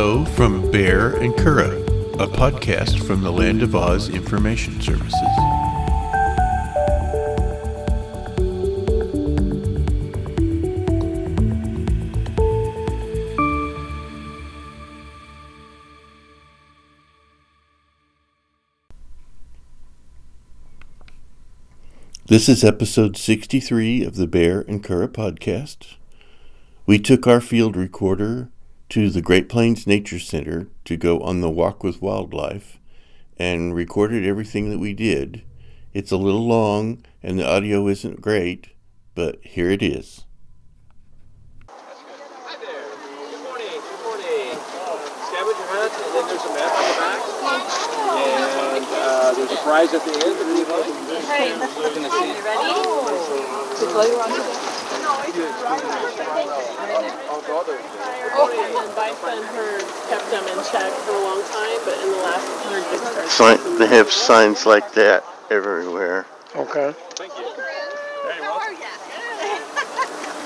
Hello from Baehr and Curadh, a podcast from the Land of Oz Information Services. This is episode 63 of the Baehr and Curadh podcast. We took our field recorder to the Great Plains Nature Center to go on the walk with wildlife and recorded everything that we did. It's a little long and the audio isn't great, but here it is. Hi there. Good morning. Good morning. Scavenger hunt, and then there's a map on the back. And uh, there's a prize at the end. If you like. We're gonna. Oh, brother. And bison kept them in check for a long time, but in the last herd just. Sign, they have signs like that everywhere. Okay. Thank you. Very well.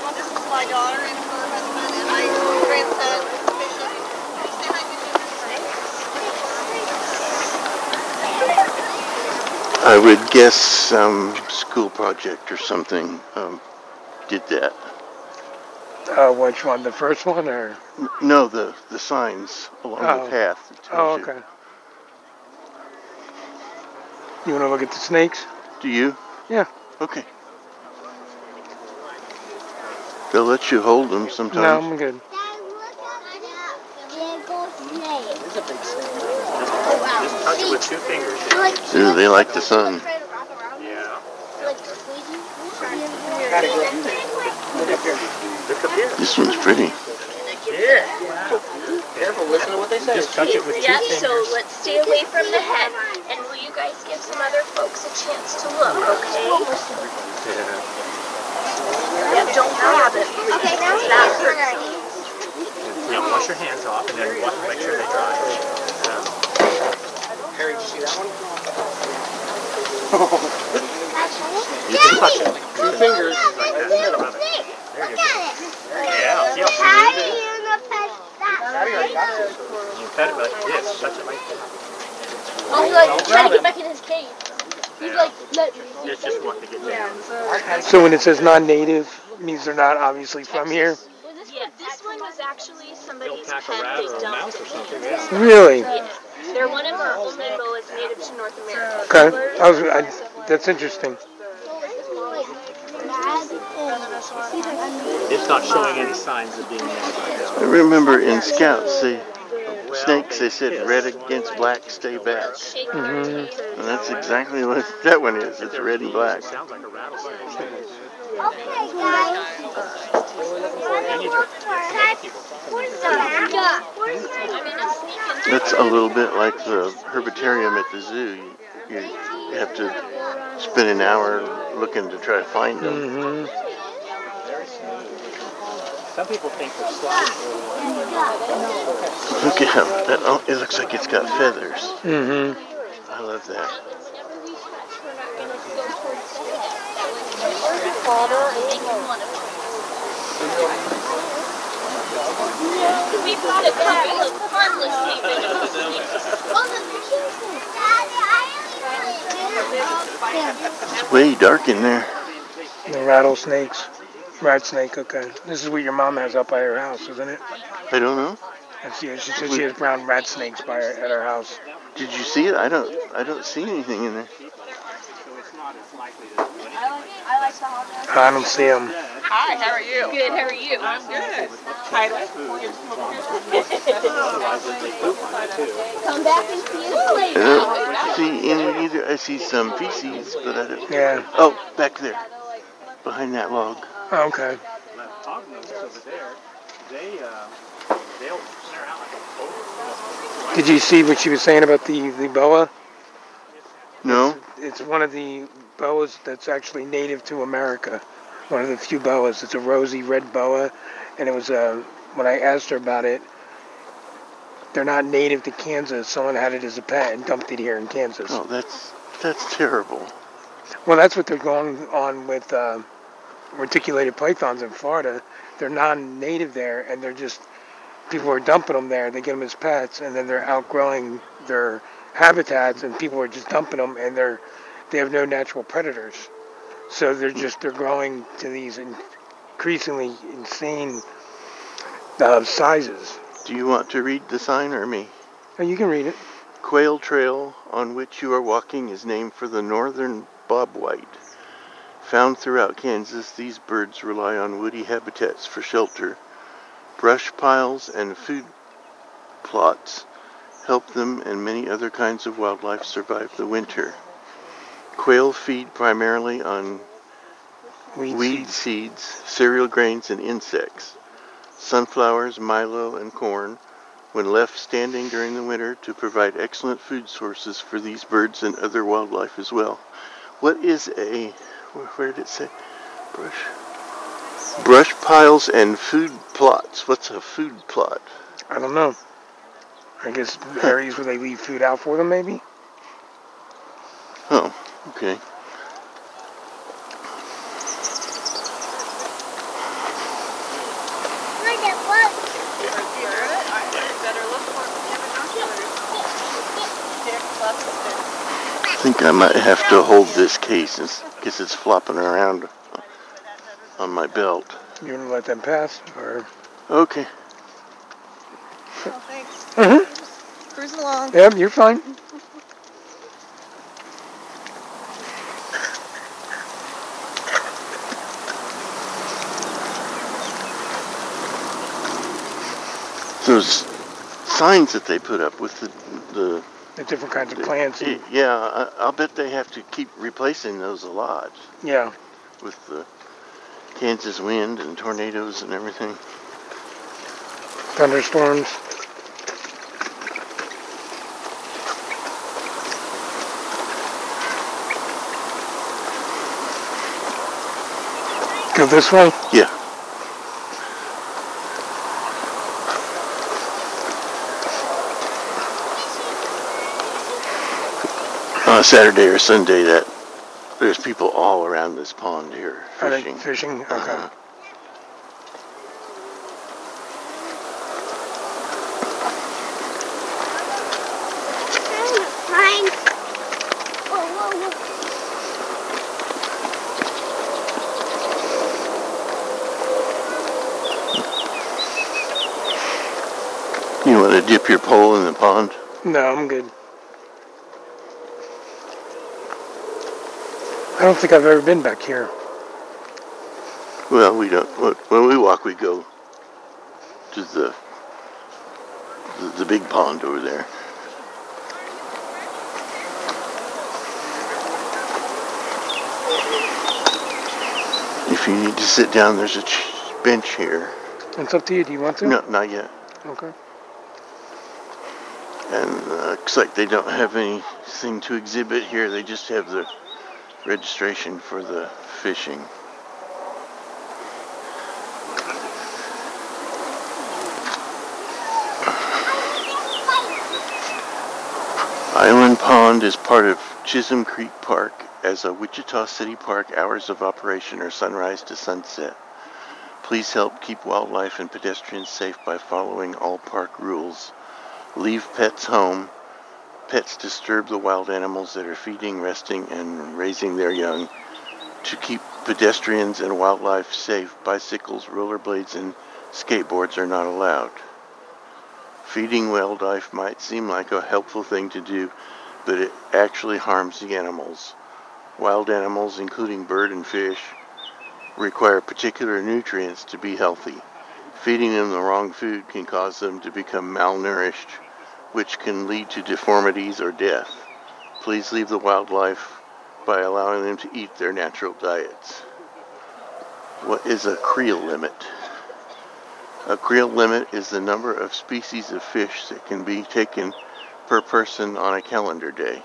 Well, this is my daughter and her husband and my grandson, Bishop. Say hi, Bishop. I would guess some school project or something um, did that. Uh, which one? The first one or? No, the, the signs along Oh. the path. Oh, tells you. okay. You want to look at the snakes? Do you? Yeah. Okay. They'll let you hold them sometimes. No. I'm good. With two fingers. Ooh, they like the sun. Yeah. This one's pretty. Yeah. Careful. Listen to what they say. Just touch it with two Yeah, fingers. so let's stay away from the head. And will you guys give some other folks a chance to look, okay? Yeah, don't grab it, please. Okay, now we That can hurts. Yeah, wash your hands off and then wa- make sure they dry. Harry, did you see that one? You can touch it. Two fingers. Like that. There you go. Yeah. See how smooth it is? You pet it like this. Touch it like this. Oh, he's like trying to get back in his cage. He's like, let me. It's just wanting to get down. So when it says non-native, means they're not obviously from here. Yeah, this one was actually somebody's They'll pack a pet. They or a mouse dumped or something. Really? Yeah. They're one of our only boas native to North America. Okay. I was. I, that's interesting. It's not showing any signs of being native right now. I remember in Scouts, they, snakes, they said red against black, stay back. Shake Mhm. And that's exactly what that one is. It's red and black. Sounds like a rattlesnake. Okay, guys. And you do. Where's the map? I mean, it's. That's a little bit like the herpetarium at the zoo. You, you, you have to spend an hour looking to try to find them. hmm Some people think they're slides. Look at him. That, oh, it looks like it's got feathers. Mm-hmm. I love that. We brought a couple of harmless It's way dark in there. The rattlesnakes. Rat snake. Okay. This is what your mom has up by her house, isn't it? I don't know. That's, yeah, she said she has brown rat snakes by her, at her house. Did you see it? I don't. I don't see anything in there. I don't see them. Hi, how are you? Good, how are you? I'm good. Hi. Come back and see us I don't see any either. I see some feces, but I don't. Yeah. Oh, back there, behind that log. Okay. Hognose over there, they, uh, they'll out like a boat. Did you see what she was saying about the, the boa? No. It's one of the boas that's actually native to America. One of the few boas. It's a rosy red boa, and it was uh, when I asked her about it. They're not native to Kansas. Someone had it as a pet and dumped it here in Kansas. Oh, that's that's terrible. Well, that's what they're going on with uh, reticulated pythons in Florida. They're non-native there, and they're just people are dumping them there. They get them as pets, and then they're outgrowing their habitats, and people are just dumping them, and they're they have no natural predators. So they're just they're growing to these increasingly insane uh, sizes. Do you want to read the sign or me? And you can read it. Quail Trail on which you are walking is named for the northern bobwhite. Found throughout Kansas, these birds rely on woody habitats for shelter. Brush piles and food plots help them and many other kinds of wildlife survive the winter. Quail feed primarily on Weed, weed seeds. seeds, cereal grains, and insects. Sunflowers, milo, and corn, when left standing during the winter, to provide excellent food sources for these birds and other wildlife as well. What is a, where, did it say? Brush? Brush piles and food plots. What's a food plot? I don't know. I guess hmm. areas where they leave food out for them, maybe. Oh, okay. Think I might have to hold this case because it's flopping around on my belt. You want to let them pass, or Okay. Oh, thanks. Mhm. Cruising along. yeah, you're fine. Those signs that they put up with the, the The different kinds of plants. And, yeah, I, I'll bet they have to keep replacing those a lot yeah. with the Kansas wind and tornadoes and everything. Thunderstorms. Go this way. Yeah. On Saturday or Sunday, that there's people all around this pond here fishing. fishing? Okay. Uh-huh. You want to dip your pole in the pond? No, I'm good. I don't think I've ever been back here. Well, we don't. When we walk, we go to the the, the big pond over there. If you need to sit down, there's a ch- bench here. It's up to you. Do you want to? No, not yet. Okay. And uh, looks like they don't have anything to exhibit here. They just have the registration for the fishing. Island Pond is part of Chisholm Creek Park as a Wichita City Park hours of operation are sunrise to sunset. Please help keep wildlife and pedestrians safe by following all park rules. Leave pets home. Pets disturb the wild animals that are feeding, resting, and raising their young. To keep pedestrians and wildlife safe, bicycles, rollerblades, and skateboards are not allowed. Feeding wildlife might seem like a helpful thing to do, but it actually harms the animals. Wild animals, including bird and fish, require particular nutrients to be healthy. Feeding them the wrong food can cause them to become malnourished, which can lead to deformities or death. Please leave the wildlife by allowing them to eat their natural diets. What is a creel limit? A creel limit is the number of species of fish that can be taken per person on a calendar day.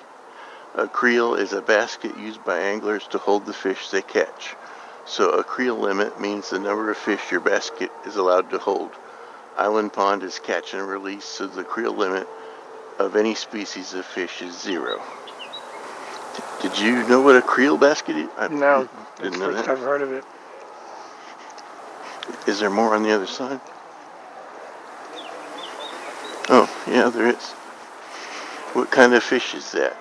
A creel is a basket used by anglers to hold the fish they catch. So a creel limit means the number of fish your basket is allowed to hold. Island Pond is catch and release, so the creel limit of any species of fish is zero. D- Did you know what a creel basket is? I No. Didn't know that. I've heard of it. Is there more on the other side? Oh, yeah, there is. What kind of fish is that?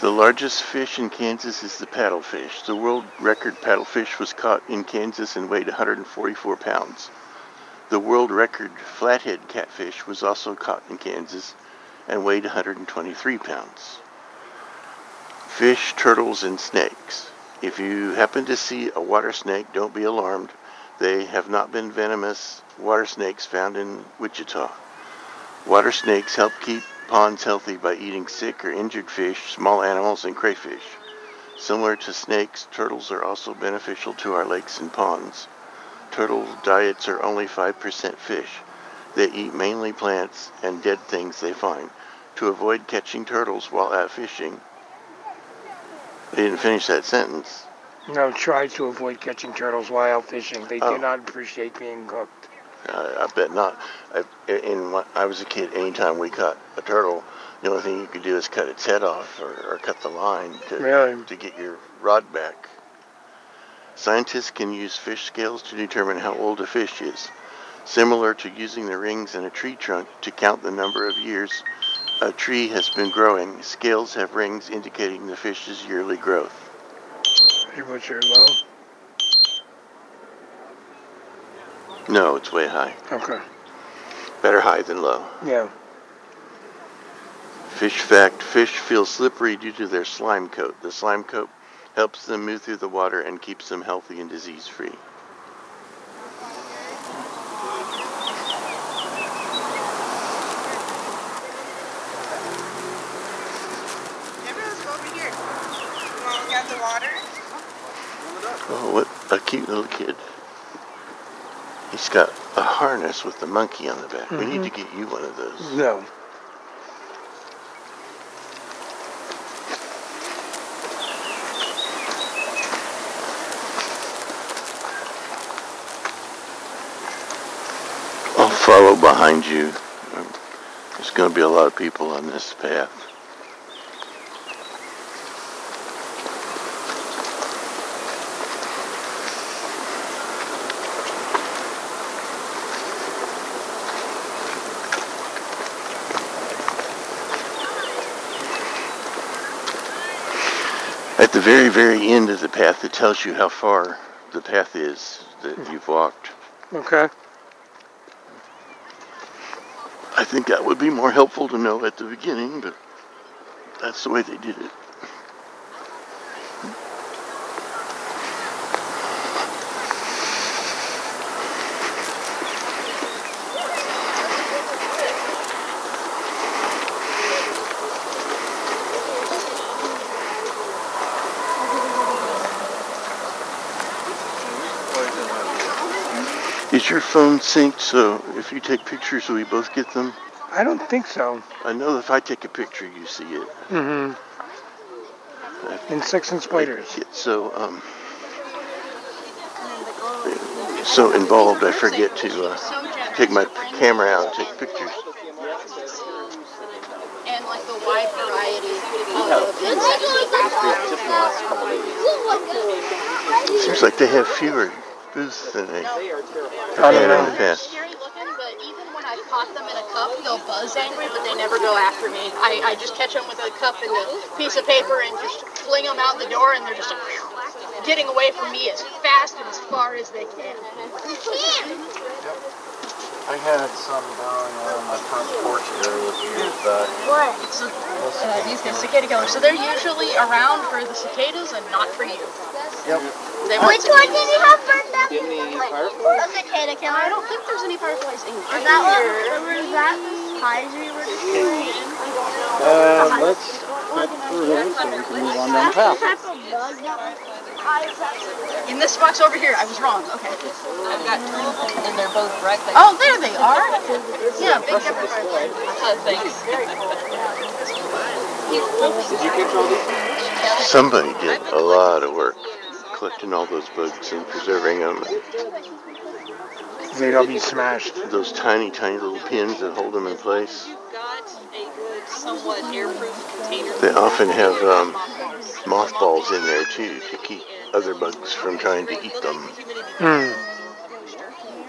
The largest fish in Kansas is the paddlefish. The world record paddlefish was caught in Kansas and weighed 144 pounds. The world record flathead catfish was also caught in Kansas and weighed 123 pounds. Fish, turtles, and snakes. If you happen to see a water snake, don't be alarmed. They have not been venomous water snakes found in Wichita. Water snakes help keep ponds healthy by eating sick or injured fish, small animals, and crayfish. Similar to snakes, turtles are also beneficial to our lakes and ponds. Turtle diets are only 5% fish. They eat mainly plants and dead things they find. To avoid catching turtles while out fishing, they didn't finish that sentence. No, try to avoid catching turtles while fishing. They Oh. do not appreciate being cooked. I, I bet not. I, in when I was a kid, anytime we caught a turtle, the only thing you could do is cut its head off or, or cut the line to, Really? to get your rod back. Scientists can use fish scales to determine how old a fish is, similar to using the rings in a tree trunk to count the number of years a tree has been growing. Scales have rings indicating the fish's yearly growth. Hey, what's your low? No, it's way high. Okay. Better high than low. Yeah. Fish fact fish feel slippery due to their slime coat. The slime coat helps them move through the water and keeps them healthy and disease free. Everyone's go over here. You want to look at the water? Oh, what a cute little kid. He's got a harness with the monkey on the back. We need to mm-hmm. get you one of those. No. I'll follow behind you. There's going to be a lot of people on this path. At the very, very end of the path, it tells you how far the path is that you've walked. Okay. I think that would be more helpful to know at the beginning, but that's the way they did it. Is your phone synced so if you take pictures, we both get them? I don't think so. I know if I take a picture, you see it. Mm-hmm. Insects and spiders. I get so um, so involved, I forget to uh, take my camera out and take pictures. and like the wide variety of Seems like they have fewer booths than they have had in the past. Scary looking, but even when I caught them in a cup, they'll buzz angry, but they never go after me. I, I just catch them with a cup and a piece of paper and just fling them out the door, and they're just getting away from me as fast and as far as they can. I had some down on my front porch area here, but Uh, these guys, cicada killers. So they're usually around for the cicadas and not for you. Yep. They Which one did you have burned up? Get any fireflies? A cicada killer. I don't think there's any fireflies in Is here. that what, was that the pies we were doing? uh, let's head through here so we can move on down the path. type of bug that was In this box over here, I was wrong. Okay. I've got two of them, and they're both right there. Oh, there they are. Yeah, big difference. Oh, thanks. Did you catch all these? Somebody did a lot of work collecting all those bugs and preserving them. They'd all be smashed. Those tiny, tiny little pins that hold them in place. You've got a good, somewhat airproof container. They often have um, mothballs in there too to keep other bugs from trying to eat them. Hmm.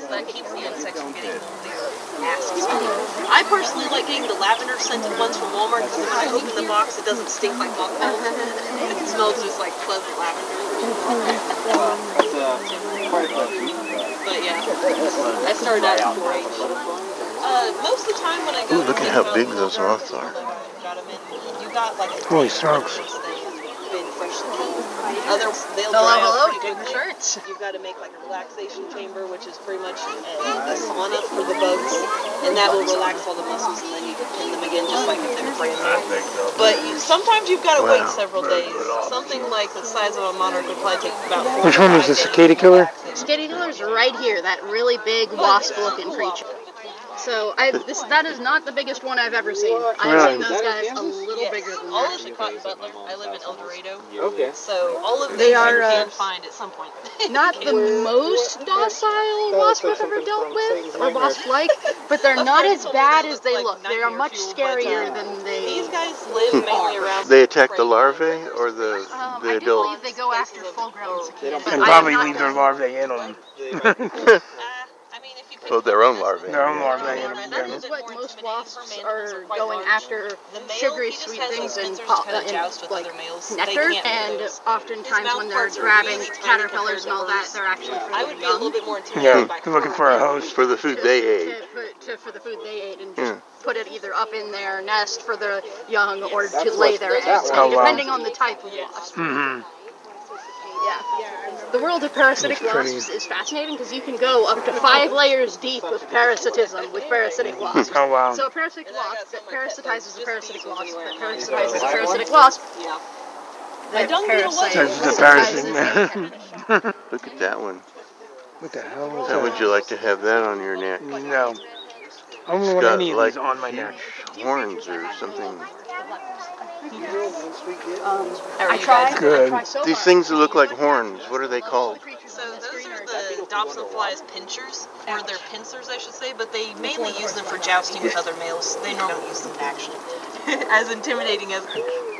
That uh, keeps the insects from getting their asses beat. I personally like getting the lavender scented ones from Walmart because when I open the box, it doesn't stink like mothballs. it smells just like pleasant lavender. But yeah, I started out at 4-H. Uh, most of the time when I go Ooh, look to at how big those moths are. got 'em in, you got like a Holy smokes. Been freshly killed. Other, they'll Hello, dry hello, out pretty take the quickly. shirts. You've got to make like a relaxation chamber, which is pretty much a, a sauna for the bugs, and that will relax all the muscles, and then you can pin them again just like if they were brand new. But you, sometimes you've got to wait several days. Something like the size of a monarch would probably take about. four Which to one was five the days. cicada killer? Skitty killer's right here, that really big wasp-looking uh, creature. So I, this that is not the biggest one I've ever seen. I've seen those guys a little Yes. bigger than All that. of Chicago Butler. I live in El Dorado. Okay. So all of They these are, you uh, can find at some point. Not the most docile wasp I've ever dealt with, or wasp-like, but they're not as bad as they look. They are much scarier than they. These guys live mainly around. They attack the larvae or the Um, the I believe they go after full-grown cicadas. And I have probably leave their larvae in on them. Uh, I mean, if you pick Well, their own larvae. Their own larvae in That them. is Yeah. what most wasps are going large. after The male, sugary sweet things those and, pincers po- to and with like other males. Nectar, and oftentimes when they're grabbing caterpillars and all that, they're actually I would be a little bit more Yeah, intimidated by they're looking for a host. For the food they to, ate. to, for the food they ate and just put it either up in their nest for the young or to lay their eggs, depending on the type of wasp. Mm-hmm. Yeah. The world of parasitic That's pretty. wasps is fascinating because you can go up to five layers deep with parasitism with parasitic oh, wasps. Oh, wow. So a parasitic wasp that parasitizes a parasitic wasp that parasitizes a parasitic wasp. Yeah. I don't get a parasite That's the parasitizes parasite. Look at that one. what the hell was How that? would you like to have that on your neck? No. I don't It's want got any of like these on my neck. horns or something. I try. Good. I try so These things that look like horns. What are they called? So those are are the Dobson flies pinchers, or they're pincers, I should say, but they mainly use them for jousting with other males. They normally don't use them in action. as intimidating as,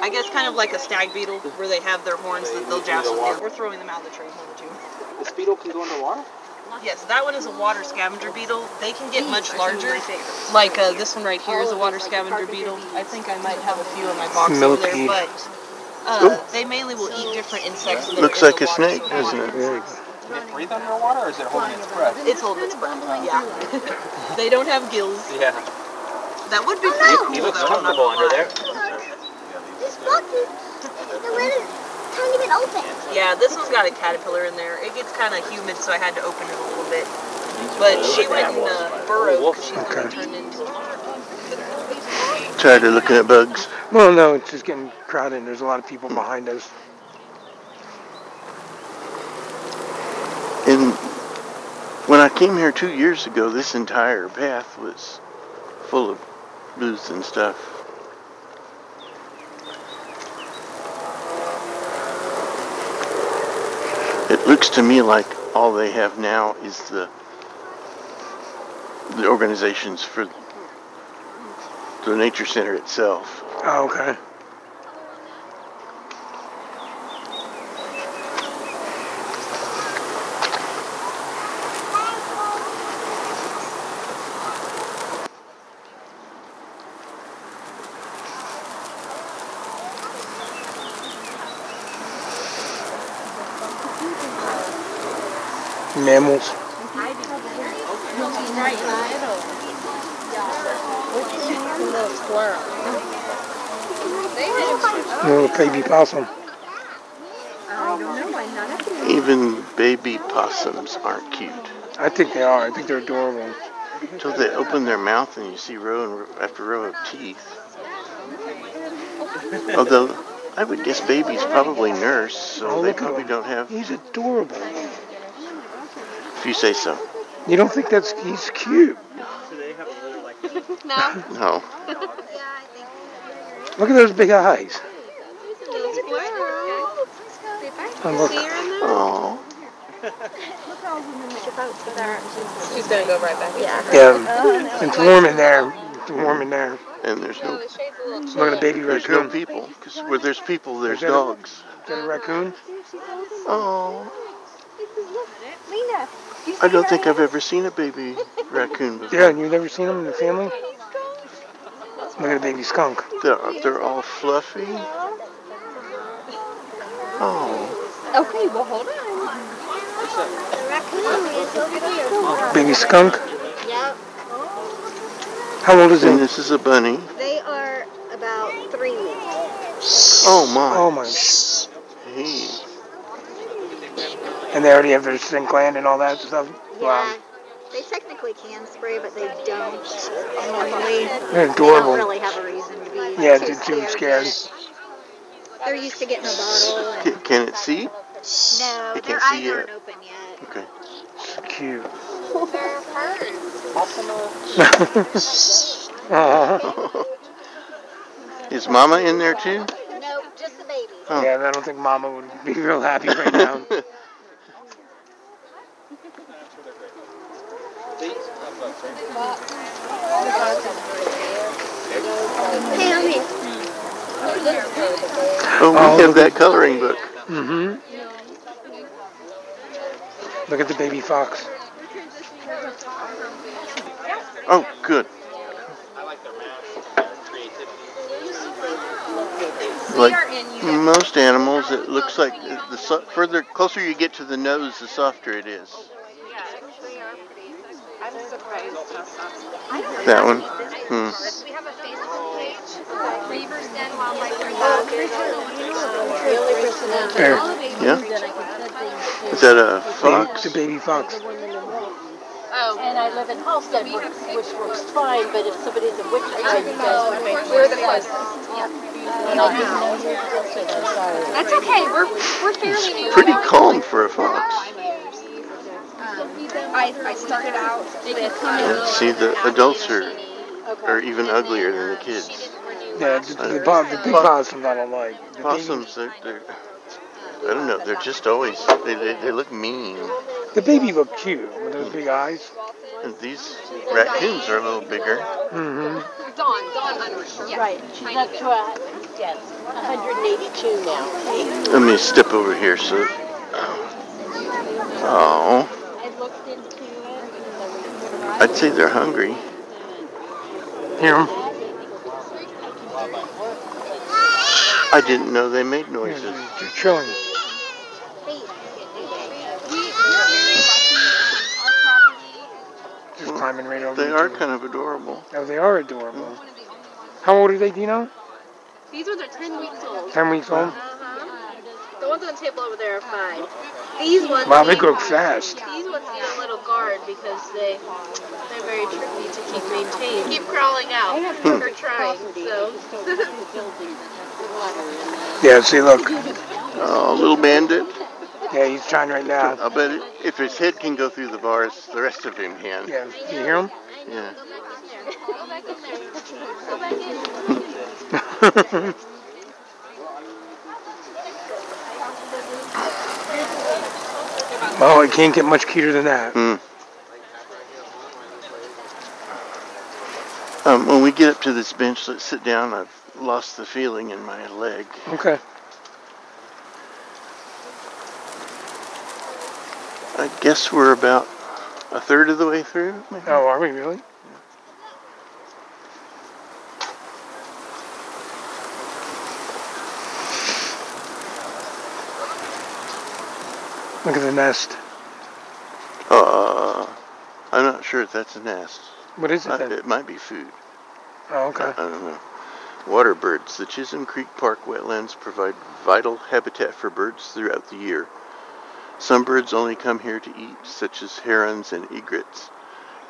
I guess, kind of like a stag beetle, where they have their horns that they'll joust with. We're throwing them out of the train one or two. This beetle can go underwater? Yes, that one is a water scavenger beetle. They can get much These are some of larger. Like uh, this one right here is a water scavenger beetle. I think I might have a few in my box over there, but uh, they mainly will eat different insects. Looks like a snake, doesn't it? Very Can it breathe underwater or is it holding its breath? It's holding its breath. Yeah. they don't have gills. Yeah. That would be pretty cool. He looks though, I'm not comfortable under there. This book is the lid is tiny bit open. Yeah, this one's got a caterpillar in there. It gets kind of humid, so I had to open it a little bit. But she went and uh, burrowed because she's going to turn into a Tired of looking at bugs. Well, no, it's just getting crowded. And There's a lot of people behind us. And when I came here two years ago, this entire path was full of booths and stuff. It looks to me like all they have now is the the organizations for the nature center itself. Oh, okay. Mammals. Little baby possum. Even baby possums aren't cute. I think they are. I think they're adorable. Until they open their mouth and you see row after row of teeth. Although, I would guess babies probably nurse, so Oh, they probably don't have. He's adorable. If you say so. You don't think that's he's cute? No. No. Look at those big eyes. Oh, look. Oh. She's going to go right back. Yeah. Yeah, it's warm in there. It's warm in there. And there's no Look at the baby there's no raccoon. people. Because where there's people, there's Is that a- dogs. Is that a raccoon? Oh. Lena, I don't think I've ever seen a baby raccoon before. Yeah, and you've never seen them in the family? Look at a baby skunk. They're, they're all fluffy. Oh, Okay, well hold on. The raccoon is over here. Baby skunk. Yep. How old is and it? this is a bunny. They are about three weeks. Oh my. Oh my. Hey. And they already have their stink gland and all that stuff. Yeah. Wow. They technically can spray, but they don't normally. They're They don't really have a reason to be. Yeah, too too, too scared. They're used to getting a bottle. And, Can, can it see? no, They their can't eyes see uh, aren't yet. open yet. Okay. Cute. They're Aw. Is Mama in there too? No, just the baby. Oh. Yeah, I don't think Mama would be real happy right now. Hey, I'm here. Oh, we have that coloring book. Mm-hmm. Look at the baby fox. Oh, good. Like most animals, it looks like the- the so- further closer you get to the nose, the softer it is. That one. Hmm. We have a Facebook page, Beavers Den Wildlife There. Yeah. Is that a Baby, fox? a baby fox. Oh. And I live in Halstead, which, which works fine, but if somebody's a witch, I you guys would make We're the closest. And I didn't know you were so I'm sorry. That's okay. We're we're fairly new. Pretty calm for a fox. I, I started out with see, the adults are, are even uglier than the kids. Yeah, the, the, po- the big possums I don't like. The Possums, they're, they're I don't know, they're just always, they, they, they look mean. The baby looked cute with those big eyes. And these raccoons are a little bigger. Mm-hmm. Dawn, Dawn Hunter. Yeah. Right, she's up to a, yes, 182 now. Let me step over here so. Oh, I looked into I'd say they're hungry. Hear 'em? I didn't know they made noises. they're, they're chilling. Just climbing right over. They the are kind of adorable. Oh, they are adorable. How old are they, do you know? These ones are 10 weeks old. Ten weeks old? Uh-huh. The ones on the table over there are five. These ones. Wow, they need- grow fast. These ones need a little guard because they they're very tricky to keep maintained. Keep crawling out. They're hmm. trying. So. Yeah, see, look. Oh, little bandit. Yeah, he's trying right now. I'll bet it, if his head can go through the bars, the rest of him can. Yeah, you hear him? Yeah. Go back in there. Go back in. Oh, it can't get much cuter than that. Hmm. Um, when we get up to this bench, let's sit down. I've lost the feeling in my leg. Okay. I guess we're about a third of the way through. maybe? Oh, are we really? Look at the nest. Uh, I'm not sure if that's a nest. What is it Uh, then? it might be food. Oh, okay. I don't know. Water birds. The Chisholm Creek Park wetlands provide vital habitat for birds throughout the year. Some birds only come here to eat, such as herons and egrets.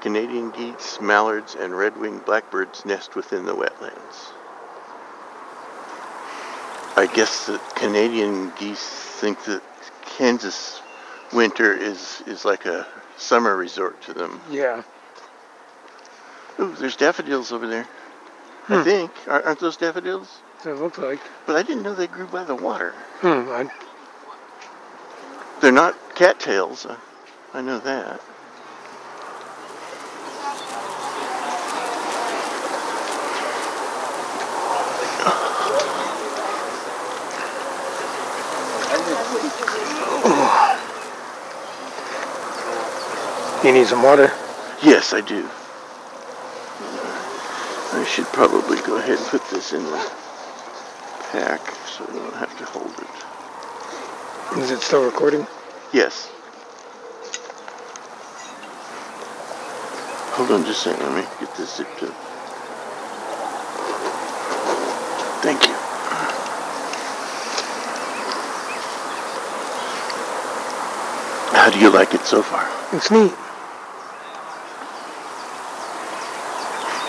Canadian geese, mallards, and red-winged blackbirds nest within the wetlands. I guess the Canadian geese think that Kansas winter is, is like a summer resort to them. Yeah. Ooh, there's daffodils over there. I Hmm. think. Aren't those daffodils? It looks like. But I didn't know they grew by the water. Hmm. I, They're not cattails. I, I know that. You need some water? Yes, I do. I should probably go ahead and put this in the pack so I don't have to hold it. Is it still recording? Yes. Hold on just a second. Let me get this zipped up. Thank you. How do you like it so far? It's neat.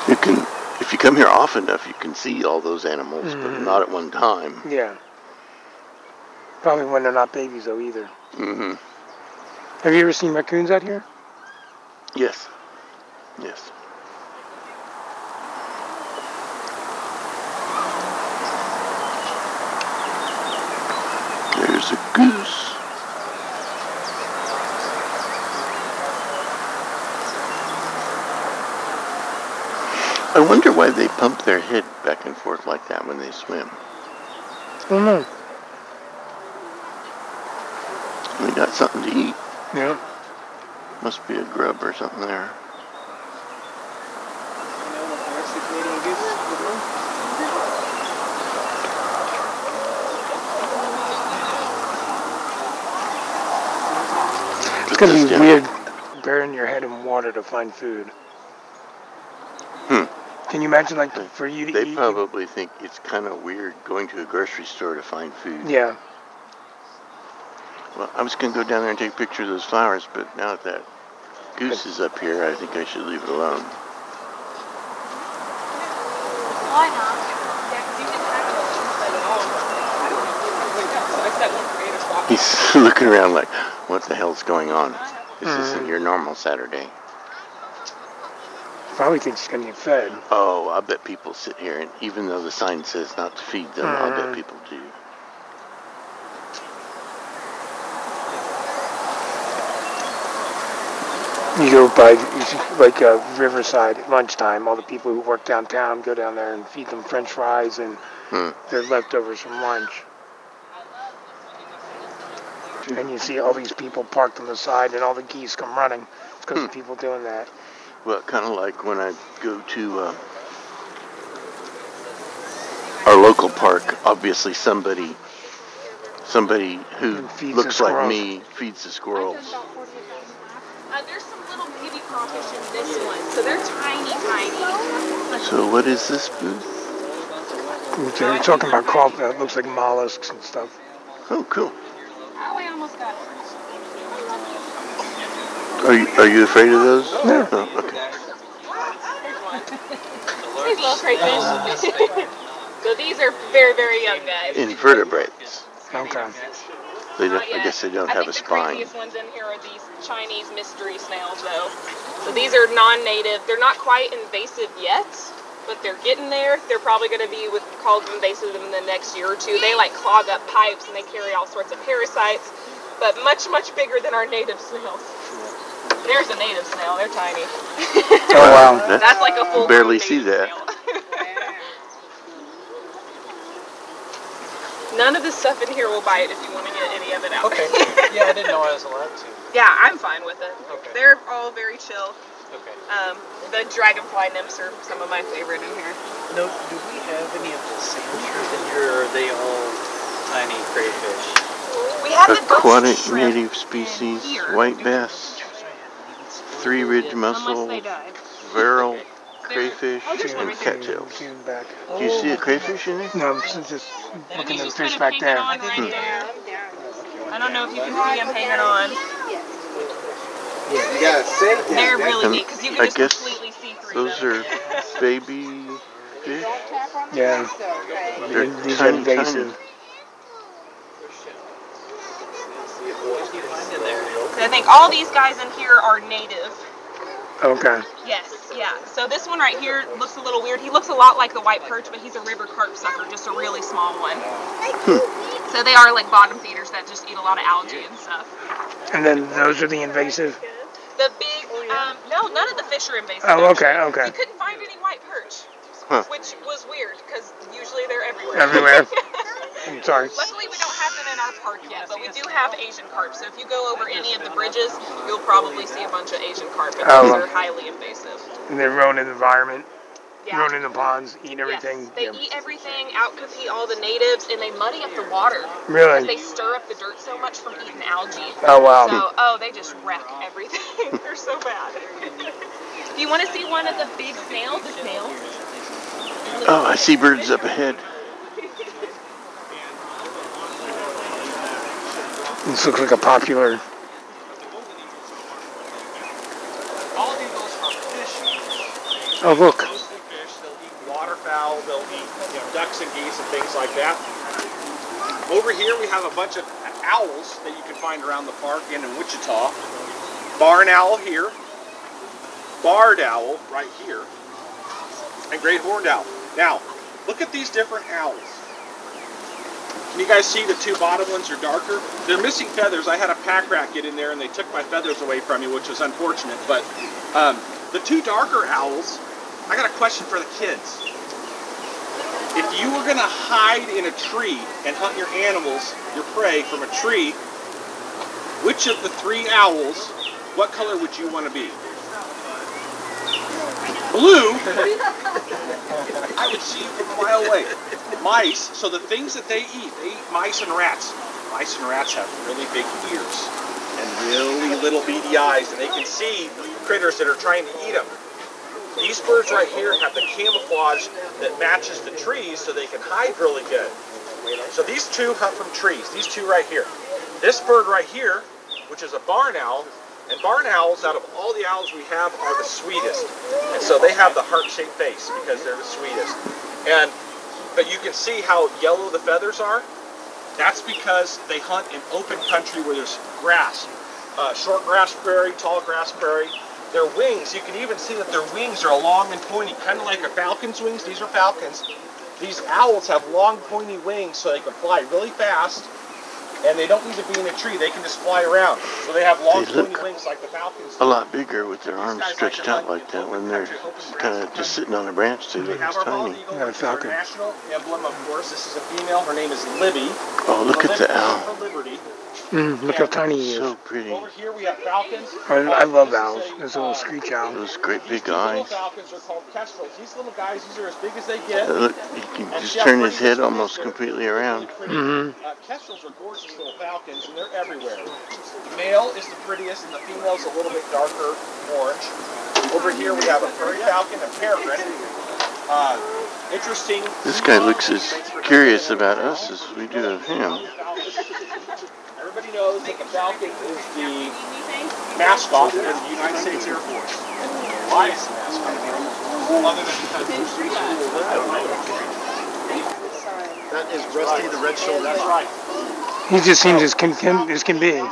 You can, if you come here often enough, you can see all those animals, but Mhm. not at one time. Yeah. Probably when they're not babies though either. hmm Have you ever seen raccoons out here? Yes. Yes. There's a goose. I wonder why they pump their head back and forth like that when they swim. Don't know. They got something to eat. Yeah. Must be a grub or something there. It's gonna be weird burying your head in water to find food. Hmm. Can you imagine like for you to They eat? probably think it's kind of weird going to a grocery store to find food. Yeah. Well, I was going to go down there and take a picture of those flowers, but now that that goose is up here, I think I should leave it alone. Why not? He's looking around like, what the hell's going on? This Mhm. isn't your normal Saturday. Probably think she's gonna get fed. Oh, I bet people sit here, and even though the sign says not to feed them, I bet Mhm. people do. You go by like uh, Riverside at lunchtime. All the people who work downtown go down there and feed them French fries and Hmm. their leftovers from lunch. And you see all these people parked on the side, and all the geese come running. It's because of people doing that. Well, kind of like when I go to uh, our local park. Obviously, somebody, somebody who And feeds the looks like me feeds the squirrels. Uh, there's some little baby crawfish in this one, so they're tiny, tiny. So, what is this booth? They're talking about crawfish. It looks like mollusks and stuff. Oh, cool. Oh, I almost got it. Are you, are you afraid of those? No. Oh, okay. These little crayfish. Uh, so these are very, very young guys. Invertebrates. Okay. They don't, I guess they don't I have a spine. I think the spine. craziest ones in here are these Chinese mystery snails, though. So these are non-native. They're not quite invasive yet, but they're getting there. They're probably going to be with called invasive in the next year or two. They like clog up pipes and they carry all sorts of parasites, but much, much bigger than our native snails. There's a native snail. They're tiny. Oh wow. That's, That's like a full. barely see that. None of this stuff in here will bite if you want to get any of it out. Okay. Yeah, I didn't know I was allowed to. yeah, I'm fine with it. Okay. They're all very chill. Okay. Um, the dragonfly nymphs are some of my favorite in here. No, do we have any of the sandshrews in here, or are they all tiny crayfish? We have Aquatic ghost native species, white bass, three ridge mussel, died. crayfish, there's one and right there. cattails. Do you see a crayfish in there? No, I'm just just looking at the fish back there. on right hmm. there. I don't know if you can see him hanging on. You They're really And neat because you can I just guess completely see through Those them. are baby fish. Yeah. They're These are tiny, invasive. I think all these guys in here are native. Okay. Yes, yeah. So this one right here looks a little weird. He looks a lot like the white perch, but he's a river carp sucker, just a really small one. So they are like bottom feeders that just eat a lot of algae and stuff. And then those are the invasive. The big, um, no, none of the fish are invasive. Oh, okay, okay. You couldn't find any white perch, Huh. which was weird because usually they're everywhere. Everywhere. I'm sorry. Luckily, we don't have them in our park yet, but we do have Asian carp. So if you go over any of the bridges, you'll probably see a bunch of Asian carp, and Oh, those well. are highly invasive. And they're ruining the environment, Yeah. ruining the ponds, eating everything. Yes, they Yeah. eat everything, outcompete all the natives, and they muddy up the water. Really? Because they stir up the dirt so much from eating algae. Oh, wow. So, oh, they just wreck everything. They're so bad. Do you want to see one of the big snails, the snails. Oh, I see birds up ahead. This looks like a popular. Oh, look. Fish. They'll eat waterfowl. They'll eat you know, ducks and geese and things like that. Over here we have a bunch of owls that you can find around the park and in Wichita. Barn owl here. Barred owl right here. And great horned owl. Now, look at these different owls. Can you guys see the two bottom ones are darker? They're missing feathers. I had a pack rat get in there and they took my feathers away from me, which was unfortunate. But um, the two darker owls, I got a question for the kids. If you were going to hide in a tree and hunt your animals, your prey, from a tree, which of the three owls, what color would you want to be? Blue. I would see you from a mile away. Mice, so the things that they eat, they eat mice and rats. Mice and rats have really big ears and really little beady eyes, and they can see critters that are trying to eat them. These birds right here have the camouflage that matches the trees so they can hide really good. So these two hunt from trees, these two right here. This bird right here, which is a barn owl, and barn owls, out of all the owls we have, are the sweetest. And so they have the heart-shaped face because they're the sweetest. And but you can see how yellow the feathers are. That's because they hunt in open country where there's grass, uh, short grass prairie, tall grass prairie. Their wings, you can even see that their wings are long and pointy, kind of like a falcon's wings. These are falcons. These owls have long, pointy wings so they can fly really fast, and they don't need to be in a tree. They can just fly around. So they have long, They look pointy wings like the falcons. A lot bigger with their arms stretched out like that when they're kind of just sitting on a branch too. We It's have our bald tiny. eagle, Got a which falcon. national emblem, of course. This is a female. Her name is Libby. Oh, look For at the Liberty, owl. For Liberty. Mm, look how tiny he is. So pretty. Over here we have falcons. I, I Uh, love this is owls. a, This little uh, screech owl. Those great big two little eyes. falcons are called kestrels. These little guys, these are as big as they get. Uh, Look, he can And just turn his head almost They're completely really around. pretty. Mhm. Uh, kestrels are gorgeous little falcons, and they're everywhere. The male is the prettiest, and the female's a little bit darker orange. Over here we have a prairie falcon and peregrine. Uh, interesting. This guy looks as curious about us as we do of him. Everybody knows that the falcon is the mascot of the United States Air Force. Why is the mascot? Other than because it's pretty cool. I don't know. That is Rusty the Red Shoulder. That's right. He just seems as content as can be.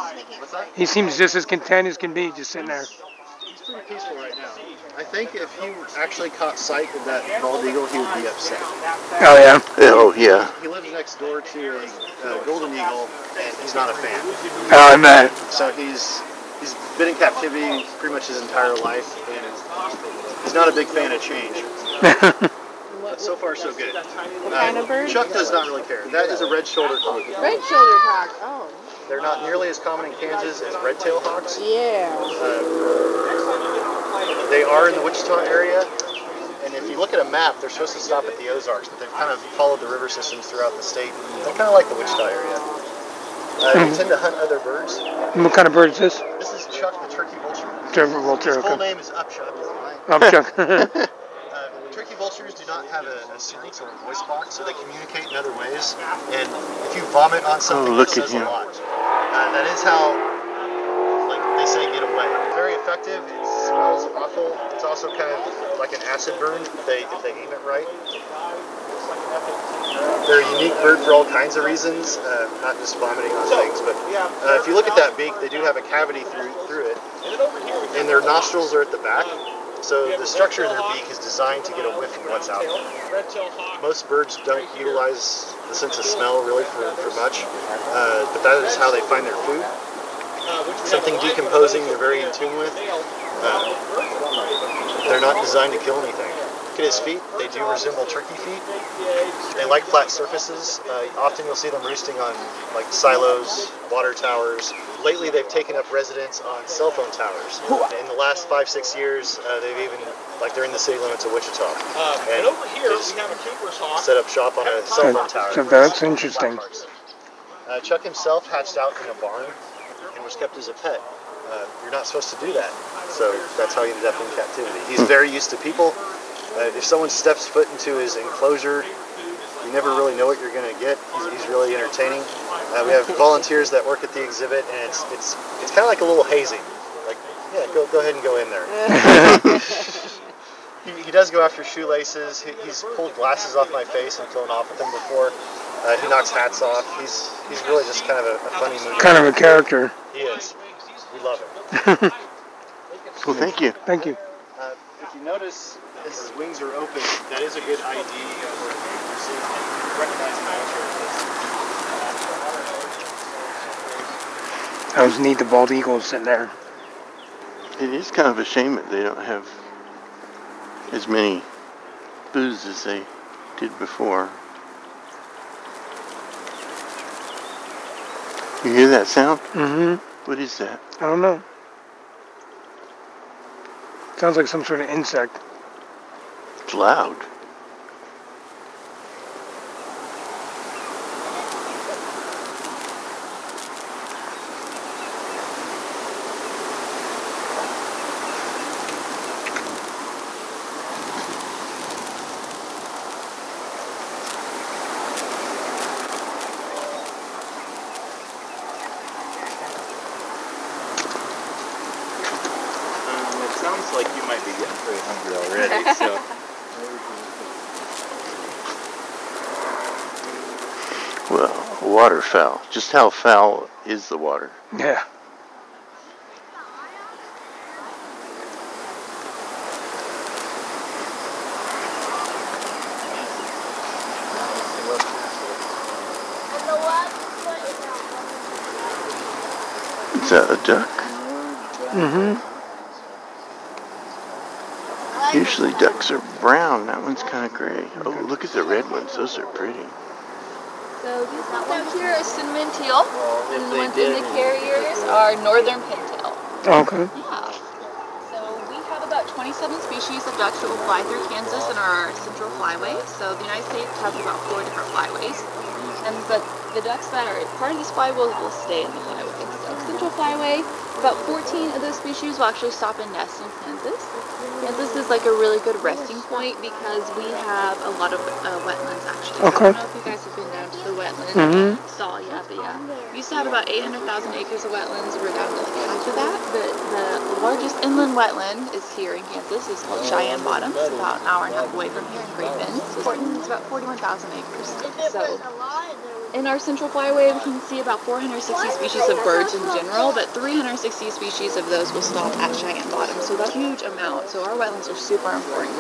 He seems just as content as can be, just sitting there. He's pretty peaceful right now. I think if he actually caught sight of that bald eagle, he would be upset. Oh yeah. Oh, yeah. He lives next door to a uh, golden eagle, and he's not a fan. Oh, I bet. So he's he's been in captivity pretty much his entire life, and he's not a big fan of change. But so far, so good. What kind of bird? Chuck does not really care. That is a red-shouldered hawk. Red-shouldered hawk. Oh, They're not nearly as common in Kansas as red-tailed hawks. yeah. Uh, they are in the Wichita area, and if you look at a map, they're supposed to stop at the Ozarks, but they've kind of followed the river systems throughout the state. They're kind of like the Wichita area. Uh, they tend to hunt other birds. What kind of bird is this? This is Chuck the turkey vulture. Trevor Vulture. His full Okay. name is Upchuck. Right? Oh, Chuck. Uh, turkey vultures do not have a, a sense or a voice box, so they communicate in other ways. And if you vomit on something, look it at says a him. lot. That is how, like they say, get away. Very effective. It smells awful. It's also kind of like an acid burn if they if they aim it right. They're a unique bird for all kinds of reasons, uh, not just vomiting on things. But uh, if you look at that beak, they do have a cavity through through it, and their nostrils are at the back. So the structure of their beak is designed to get a whiff of what's out there. Most birds don't utilize the sense of smell really for, for much, uh, but that is how they find their food. Something decomposing they're very in tune with. Uh, they're not designed to kill anything. Look at his feet, they do resemble turkey feet. They like flat surfaces. Uh, often you'll see them roosting on like silos, water towers. Lately, they've taken up residence on cell phone towers. In the last five, six years, uh, they've even like they're in the city limits of Wichita. Um, and over here, we have a Cooper's Hawk. Set up shop on a cell phone tower. So that's interesting. Uh, Chuck himself hatched out in a barn and was kept as a pet. Uh, you're not supposed to do that. So that's how he ended up in captivity. He's very used to people. Uh, if someone steps foot into his enclosure, you never really know what you're going to get. He's, he's really entertaining. Uh, we have volunteers that work at the exhibit, and it's it's it's kind of like a little hazing. Like, yeah, go go ahead and go in there. he, he does go after shoelaces. He, he's pulled glasses off my face and flown off with them before. Uh, he knocks hats off. He's he's really just kind of a, a funny movie. Kind of a character. He is. We love him. Well, thank you. Thank you. Uh, if you notice, as his wings are open, that is a good ID for seeing him, recognizing the That was neat. The bald eagle sitting there. It is kind of a shame that they don't have as many booths as they did before. You hear that sound? Mm-hmm. What is that? I don't know. Sounds like some sort of insect. Loud. Um, it sounds like you might be getting pretty hungry already, so. Well, waterfowl. Just how foul is the water? Yeah. Is that a duck? Mm-hmm. Usually ducks are brown. That one's kind of gray. Oh, look at the red ones. Those are pretty. So these ones out here are cinnamon teal, and the ones in the carriers are northern pintail. Okay. Yeah. So we have about 27 species of ducks that will fly through Kansas in our central flyway. So the United States has about four different flyways, and but the ducks that are part of these flyways will stay in the flyway. So central flyway, about 14 of those species will actually stop and nest in Kansas. Kansas is like a really good resting point because we have a lot of uh, wetlands actually. So I don't know if you guys have been down to the wetlands. Mhm. Saw, yeah, but yeah. We used to have about 800,000 acres of wetlands. We're down to like half of that. But the largest inland wetland is here in Kansas. It's called Cheyenne Bottom. It's about an hour and a half away from here in Great Bend. So it's about 41,000 acres. So in our central flyway, we can see about 460 species of birds in general, but 360 species of those will stop at Cheyenne Bottom. So that's a huge amount. So our wetlands are super important.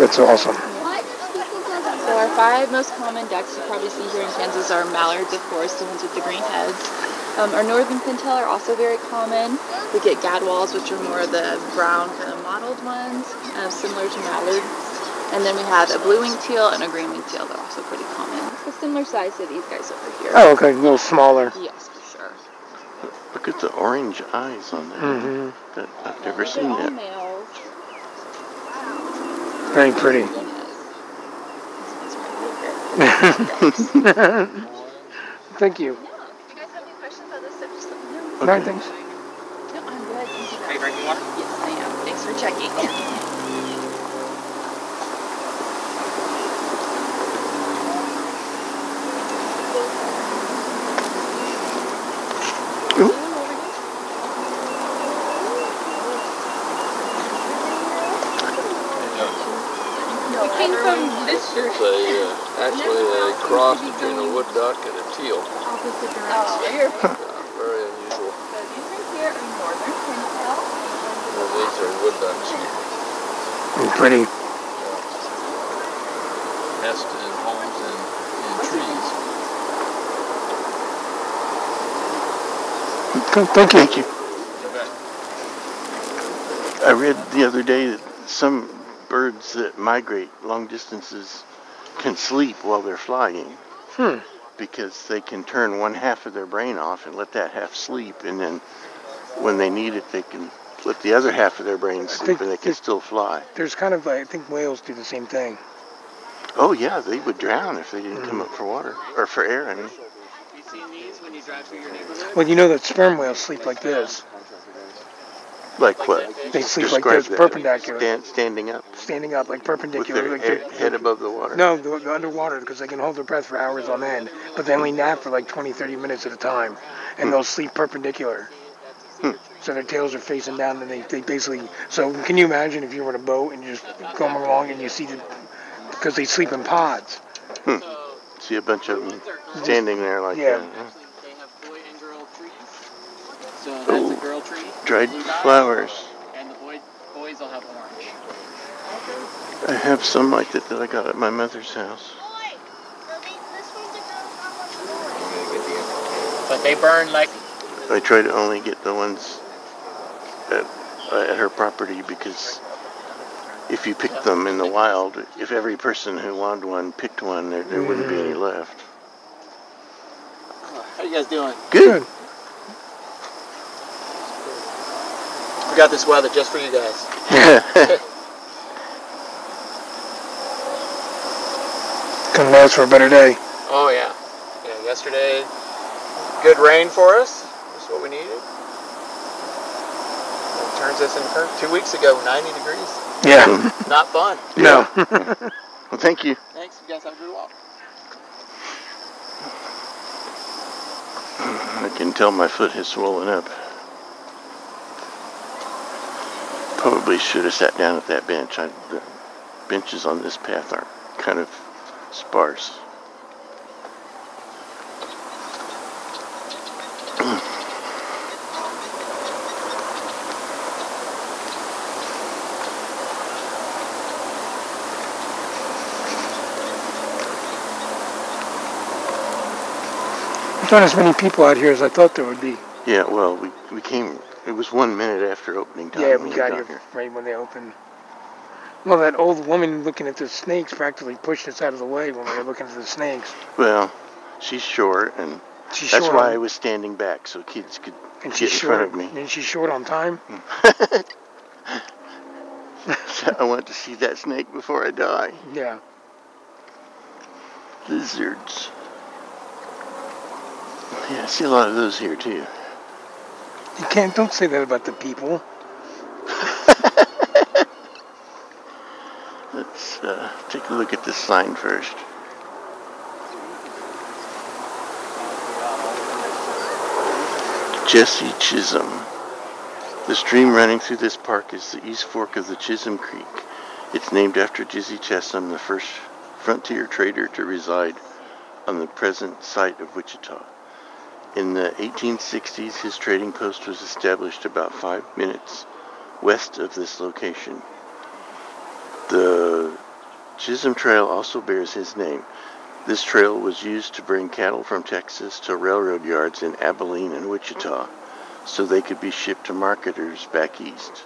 That's awesome. So our five most common ducks you probably see here in Kansas are mallards, of course, the ones with the green heads. Um, our northern pintail are also very common. We get gadwalls, which are more of the brown kind of mottled ones, uh, similar to mallards. And then we have a blue-winged teal and a green-winged teal. They're also pretty common. A similar size to these guys over here. Oh, okay. A little smaller. Yes, for sure. Look at the orange eyes on that. Mm-hmm. That I've never They're seen all that. males. Very pretty. Thank you. If you guys have any questions on this just let me know. No, thanks. No, I'm good. Thank you. Are you drinking water? Yes, I am. Thanks for checking. We came from this It's a, uh, actually a cross between a wood duck and a teal. Opposite direction. you're Very unusual. So these right here are northern pintail. And these are wood ducks. Pretty. Nest in homes and in trees. Thank you. I read the other day that some birds that migrate long distances can sleep while they're flying Hmm. because they can turn one half of their brain off and let that half sleep, and then when they need it, they can let the other half of their brain sleep, and they can still fly. There's kind of, I think whales do the same thing. Oh yeah, they would drown if they didn't come Mm. up for water or for air. I mean, You seen these when you drive through your neighborhood? Well, you know that sperm whales sleep like this, like what? They sleep like Describe this, that. perpendicular. Stand, standing up standing up like perpendicular. with perpendicular. their like head, they're- head above the water. No, they're, they're underwater because they can hold their breath for hours on end, but they only nap for like 20, 30 minutes at a time, and they'll sleep perpendicular. Hmm. So their tails are facing down, and they, they basically. So can you imagine if you were in a boat and you're just going along and you see the, because they sleep in pods. Hmm. See a bunch of them standing there like Yeah. that. huh? Dried flowers. And the boy, boys will have orange. I have some like that that I got at my mother's house. But they burn like I try to only get the ones at, uh, at her property because if you pick them in the wild, if every person who wanted one picked one, there, there wouldn't be any left. How you guys doing? Good. We got this weather just for you guys. Couldn't ask for a better day. Oh yeah. Yeah, yesterday good rain for us. That's what we needed. It turns us into current. Two weeks ago, 90 degrees. Yeah. Not fun. No. well, thank you. Thanks. You guys have a good walk. I can tell my foot has swollen up. Probably should have sat down at that bench. I, the benches on this path are kind of sparse. There's not as many people out here as I thought there would be. Yeah, well, we, we came, it was one minute after opening time. Yeah, we got here right when they opened. Well, that old woman looking at the snakes practically pushed us out of the way when we were looking at the snakes. Well, she's short, and She's that's short why on- I was standing back so kids could And get she's in short. front of me. And she's short on time. I want to see that snake before I die. Yeah. Lizards. Yeah, I see a lot of those here too. You can't. Don't say that about the people. Let's uh, take a look at this sign first. Jesse Chisholm. The stream running through this park is the East Fork of the Chisholm Creek. It's named after Jesse Chisholm, the first frontier trader to reside on the present site of Wichita. In the 1860s, his trading post was established about five minutes west of this location. The Chisholm Trail also bears his name. This trail was used to bring cattle from Texas to railroad yards in Abilene and Wichita so they could be shipped to marketers back east.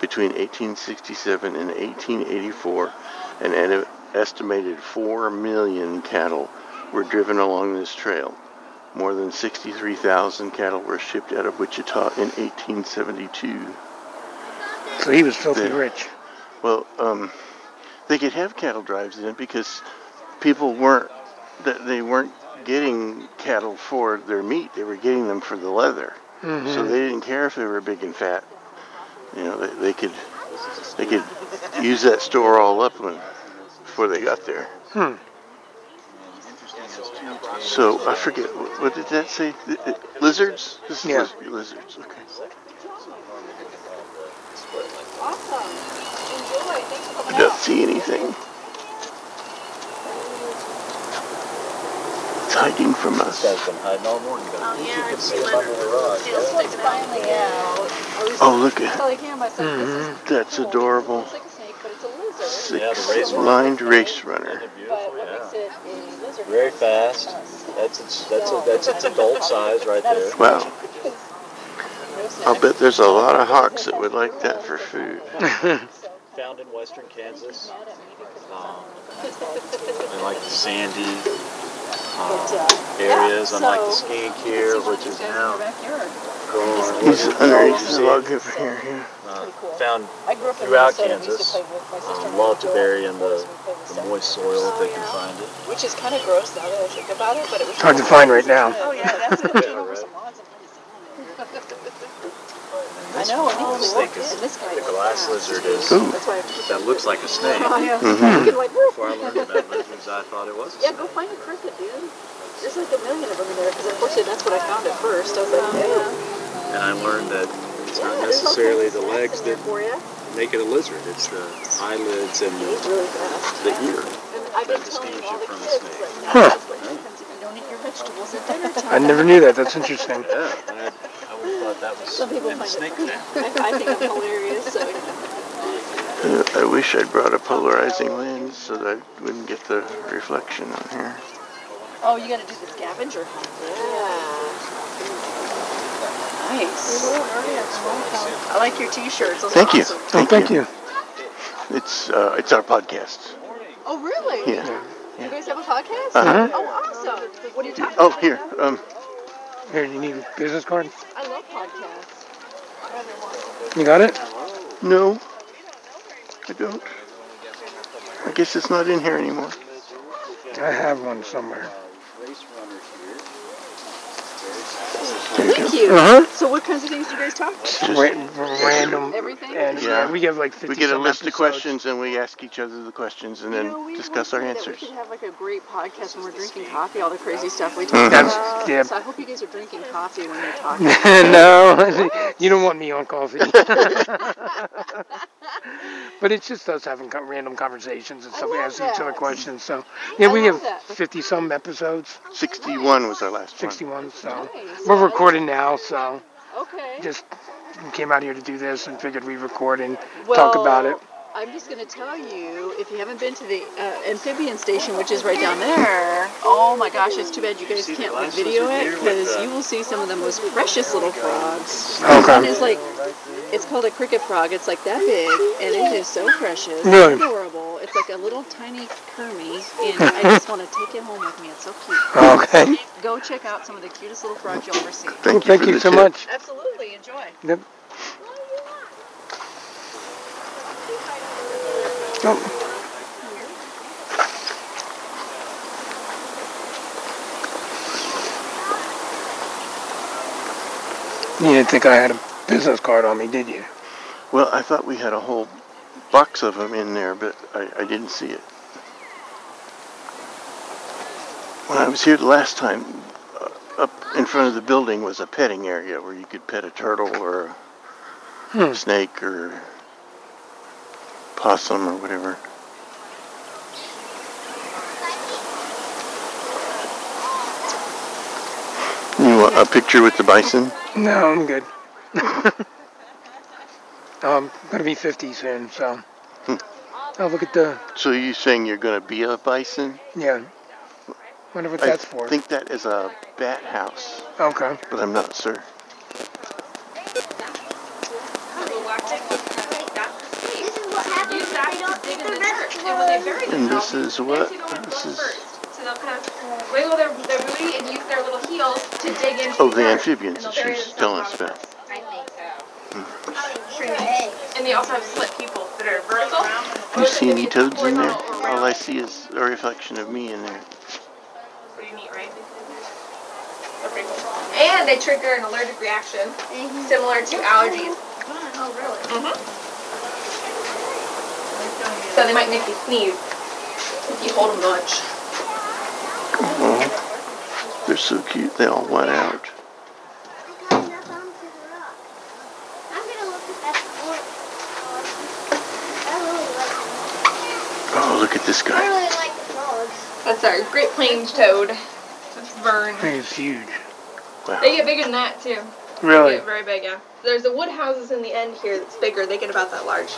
Between 1867 and 1884, an estimated 4 million cattle were driven along this trail. More than 63,000 cattle were shipped out of Wichita in 1872. So he was filthy The- rich. Well, um, they could have cattle drives in because people weren't that they weren't getting cattle for their meat; they were getting them for the leather. So Mhm. they didn't care if they were big and fat. You know, they, they could they could use that store all up when before they got there. Hmm. So I forget what, what did that say? Th- th- Lizards? This is Yeah. liz- lizards. Okay. I don't see anything. It's hiding from us. been hiding all morning. Oh, yeah, it's see it under the rug. Feels finally out. Oh, look at So they can by some Mhm. That's adorable. It's like a snake, but it's a lizard. Six lined race runner. But what makes it a lizard? Very fast. That's its, that's a, that's its adult size right there. Wow. I'll bet there's a lot of hawks that would like that for food. found in western Kansas. Um, in like the sandy um, areas, unlike the skink here, which is now growing. He's underneath the log over here. Yeah. Uh, found throughout Kansas. Um, love to bury in the, the moist soil if they can find it. Which is kind of gross now that I think about it, but it was Hard to find right now. Oh yeah, that's it. Yeah, right. I know, I think This it's thing is, this guy the glass lizard is, Ooh. That looks like a snake. Oh, yeah. Mhm. Like. Before I learned about lizards, I thought it was Yeah, go find a cricket, dude. There's like a million of them in there because unfortunately that's what I found at first. I was like, yeah. And I learned that it's not Yeah, there's necessarily the legs that for you. make it a lizard. It's the eyelids and the, really the ear. And I've that distinguish it from a snake. like, Huh. that's what happens if you don't eat your vegetables at dinner time. I never knew that. That's interesting. Yeah, I, I would thought that was Some people in the find snake it fan. I, I think I'm hilarious. So I wish I'd brought a polarizing lens so that I wouldn't get the reflection on here. Oh, you gotta do the scavenger hunt. Yeah. Nice. I like your t-shirts. Those Thank are you. awesome. Oh, thank you. It's uh, it's our podcast. Oh, really? Yeah. You guys have a podcast? Uh-huh. Oh, awesome. What are you talking Oh, about? here. Um, Here, you need a business card? I love podcasts. You got it? no, I don't. I guess it's not in here anymore. I have one somewhere. Thank you. Uh-huh. So what kinds of things do you guys talk about? Random. Everything? And yeah, we have like 50 We get a some list of questions and we ask each other the questions and then You know, we discuss once our said that answers. We should have like a great podcast when we're drinking coffee, all the crazy stuff we talk Mhm. about. yeah. So I hope you guys are drinking coffee when you're talking. no, you don't want me on coffee. but it's just us having random conversations and stuff. We love ask each other questions. So yeah, I we have 50 some episodes, 61 was our last 61. So Nice. we're recording now. So Okay. just came out here to do this and figured we'd record and talk about it. Well, I'm just going to tell you, if you haven't been to the uh, amphibian station, which is right down there, oh my gosh, it's too bad you guys can't glass video it because you will see some of the most precious little frogs. Okay. One is like, it's called a cricket frog. It's like that big, and it is so precious. Really? It's adorable. It's like a little tiny Kermie, and I just want to take it home with me. It's so cute. Okay. Go check out some of the cutest little frogs you'll ever see. Thank you Thank for you so tip. much. Absolutely, enjoy. Yep. You didn't think I had a business card on me, did you? Well, I thought we had a whole box of them in there, but I, I didn't see it. When I was here the last time, uh, up in front of the building was a petting area where you could pet a turtle or a Hmm. snake or possum or whatever. You want a picture with the bison? No, I'm good. I'm gonna be 50 soon, so. Hmm. Oh, look at the So you saying you're going to be a bison? yeah. Wonder what I that's for. I think that is a bat house, Okay. but I'm not sure. And this is what? This is So they'll kind of wiggle their, their booty and use their little heels to dig into oh the the amphibians and that they'll she's telling us about. I think so. Pretty. And they also have split pupils that are vertical. Do you see any toads in there? Horizontal All I see is a reflection of me in there. Pretty neat, right? Pretty cool. And they trigger an allergic reaction similar to allergies. Oh, really? Mm-hmm. So they might make you sneeze if you hold them much. Oh, they're so cute. They all went out. Oh, look at this guy. I really like the frogs. That's our Great Plains toad. That's Vern. I think it's huge. They get bigger than that too. They Really? get very big, yeah. There's the Woodhouse's in the end here that's bigger. They get about that large.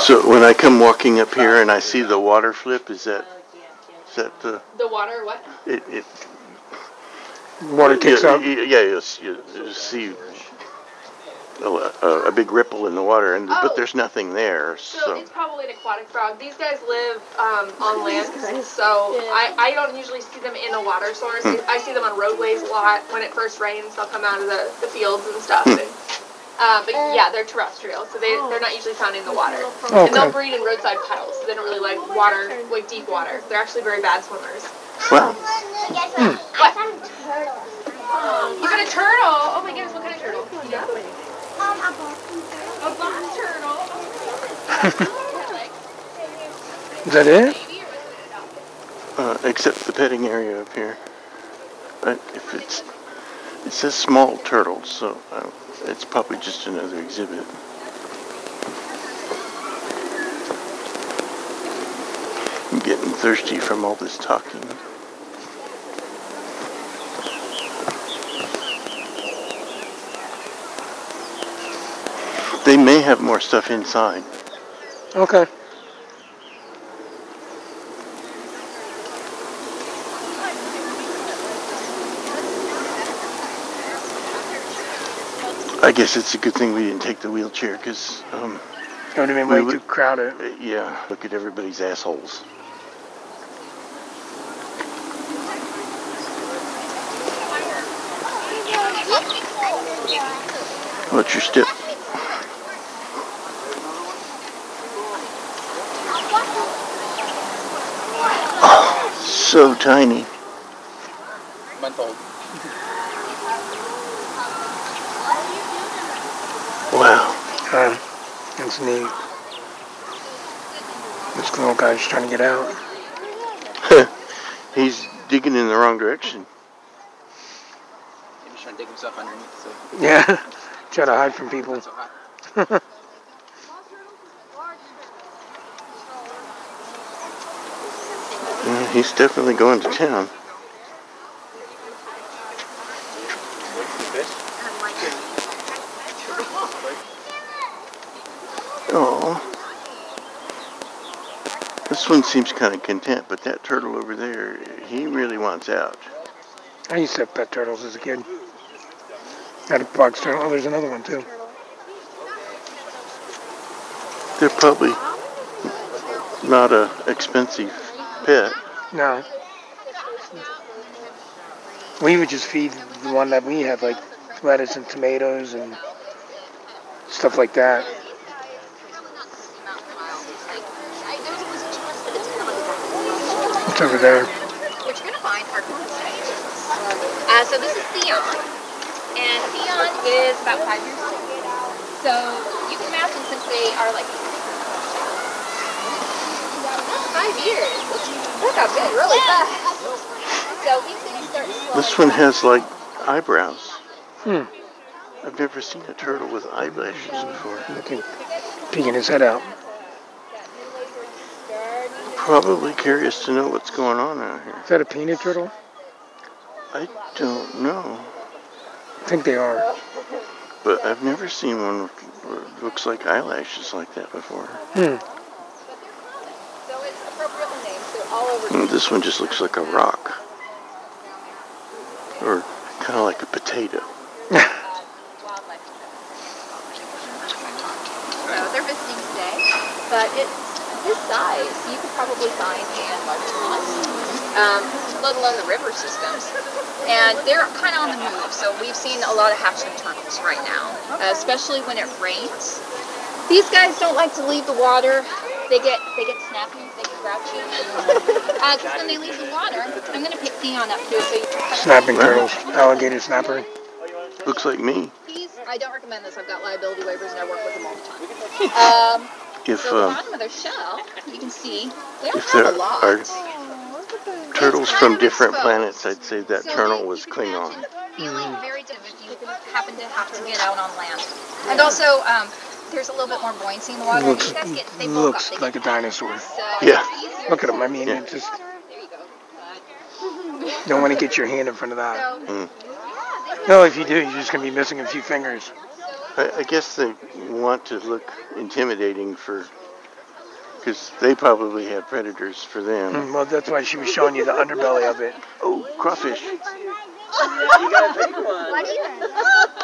So when I come walking up here and I see the water flip, is that is that the The water, what? it? it Water kicks yeah, up. Yeah, yeah you, you, you see a, a, a big ripple in the water, and Oh. but there's nothing there. So, So, it's probably an aquatic frog. These guys live um, on land, so I, I don't usually see them in a water source. Hmm. I see them on roadways a lot. When it first rains, they'll come out of the, the fields and stuff. Hmm. And, uh, but yeah, they're terrestrial, so they, they're not usually found in the water. Okay. And they'll breed in roadside puddles, so they don't really like water, like deep water. They're actually very bad swimmers. well, What? You got a turtle? Oh my goodness, what kind of turtle? You know? A box turtle. Is that it? uh, except the petting area up here. But if it's it says small turtles, so uh, it's probably just another exhibit. I'm getting thirsty from all this talking. They may have more stuff inside. Okay. Guess it's a good thing we didn't take the wheelchair because um, It would have been we way would- too crowded. uh, yeah, look at everybody's assholes. What's your step? Oh, so tiny. Month old. Wow. Uh, that's neat. This little guy's trying to get out. He's digging in the wrong direction. He's trying to dig himself underneath. So. Yeah. Try to hide from people. Yeah, he's definitely going to town. Oh. This one seems kind of content, but that turtle over there, he really wants out. I used to have pet turtles as a kid. Had a box turtle. Oh, there's another one too. They're probably not a expensive pet. No. We would just feed the one that we have, like lettuce and tomatoes and stuff like that. It's over there. What you're gonna find are conversations. Uh, so this is Theon, and Theon is about five years old. So you can imagine since they are like five years, that got big really fast. So he's gonna start slowing This one has like eyebrows. Hmm. I've never seen a turtle with eyelashes before. Looking, peeking his head out. Probably curious to know what's going on out here. Is that a peanut turtle? I don't know, I think they are. but I've never seen one it looks like eyelashes like that before. Hmm. So it's appropriately named. So all over. And this one just looks like a rock, or kind of like a potato. So they're visiting today, but it's this size. You could probably find in larger ponds, um, let alone the river systems. And they're kind of on the move. So we've seen a lot of hatchling turtles right now, uh, especially when it rains. These guys don't like to leave the water. They get they get snappy, they get grouchy. Because when they leave the water, I'm gonna pick Theon up too, so you can Snapping turtles. Alligator snapper. Looks like me. He's, I don't recommend this. I've got liability waivers and I work with them all the time. Um, If so the um, bottom of their shell, you can see they don't if have there a lot. are turtles from different exposed. planets, I'd say that So turtle you- was you Klingon. Feeling very different if you happen to have to get out on land. And also, um, there's a little bit more buoyancy in the water. Looks guys get, they bulk looks up. like a dinosaur. So Yeah. Look at to- him. I mean, Yeah. it just don't want to get your hand in front of that. Mm. No, if you do, you're just gonna be missing a few fingers. I, I guess they want to look intimidating for, because they probably have predators for them. Mm, Well, that's why she was showing you the underbelly of it. Oh, crawfish.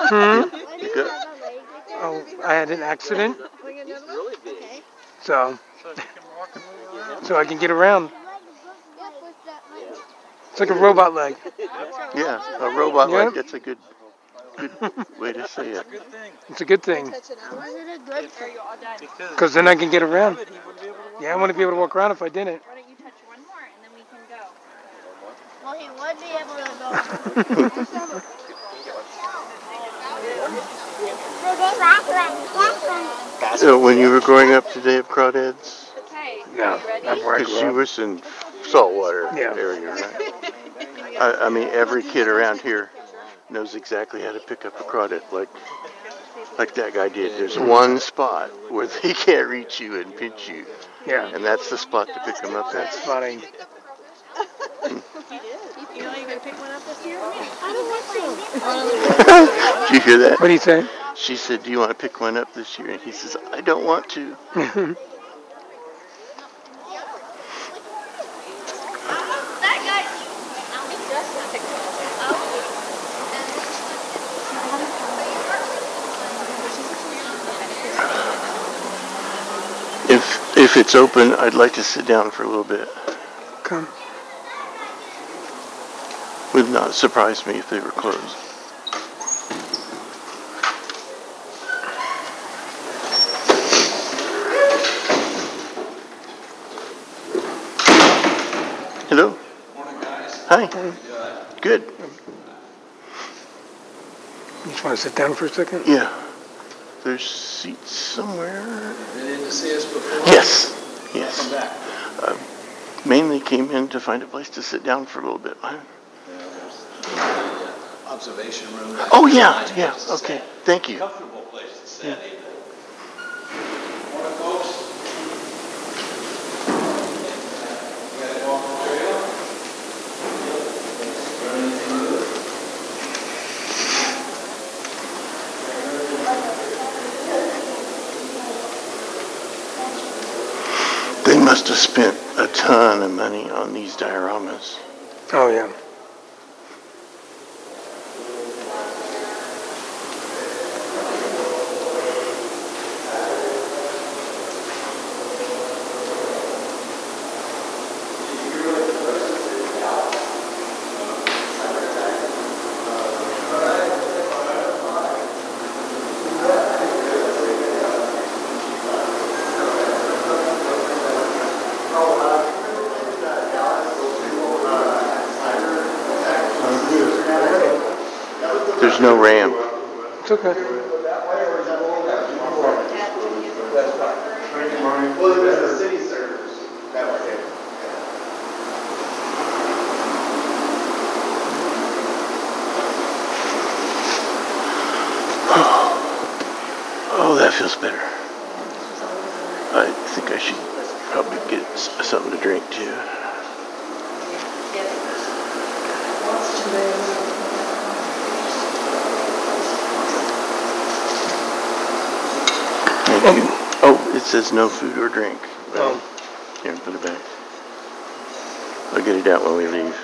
Hmm? You got, oh, I had an accident, so so I can get around. It's like a robot leg. Yeah, a robot Yep. leg. That's a good, good way to say it. It's a good thing Was it a good thing? because then I can get around. Yeah, I want to be able to walk around if I didn't. Why don't you touch one more and then we can go? Well, he would be able to go. So when you were growing up, did they have crawdads? No, not where I Because you up. was in saltwater Yeah. area, right? I, I mean, every kid around here knows exactly how to pick up a crawdad, like like that guy did. There's one spot where they can't reach you and pinch you, Yeah, and that's the spot to pick them up that's at. funny. You know you're gonna pick one up this year? I don't want to. Did you hear that? What do you say? She said, "Do you want to pick one up this year?" And he says, "I don't want to." If it's open, I'd like to sit down for a little bit. Come. Would not surprise me if they were closed. Hello. Morning, guys. Hi. Good. You just want to sit down for a second? Yeah. There's seats somewhere. Been in to see us before? Yes. Yes. Welcome back. Uh, mainly came in to find a place to sit down for a little bit. Yeah, uh, observation room. Oh yeah, yeah. Okay. Thank you. Comfortable place to stay. Yeah. ain't it? Morning, folks. You guys walk the trail? Learn anything new? They must have spent a ton of money on these dioramas. Oh yeah. There's no ramp. It's okay. Well, it was the city servers. That was it. Oh, that feels better. I think I should probably get s- something to drink too. Thank you. Oh, it says no food or drink. Well, here, put it back. I'll get it out when we leave.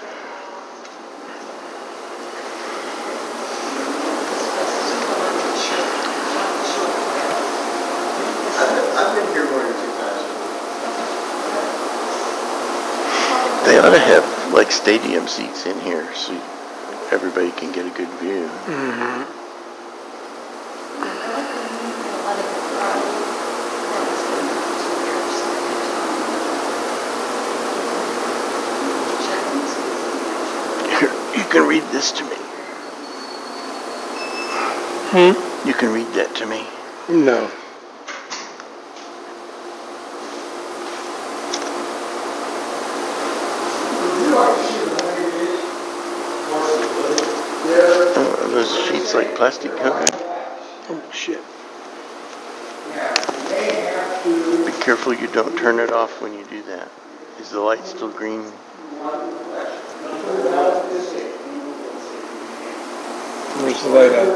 I've been here more than two times. They ought to have like stadium seats in here so everybody can get a good view. Mm-hmm. Here, you can read this to me. Hmm? You can read that to me. No. Oh, those sheets like plastic? Oh shit. Be careful you don't turn it off when you do that. Is the light still green? Where's the light at?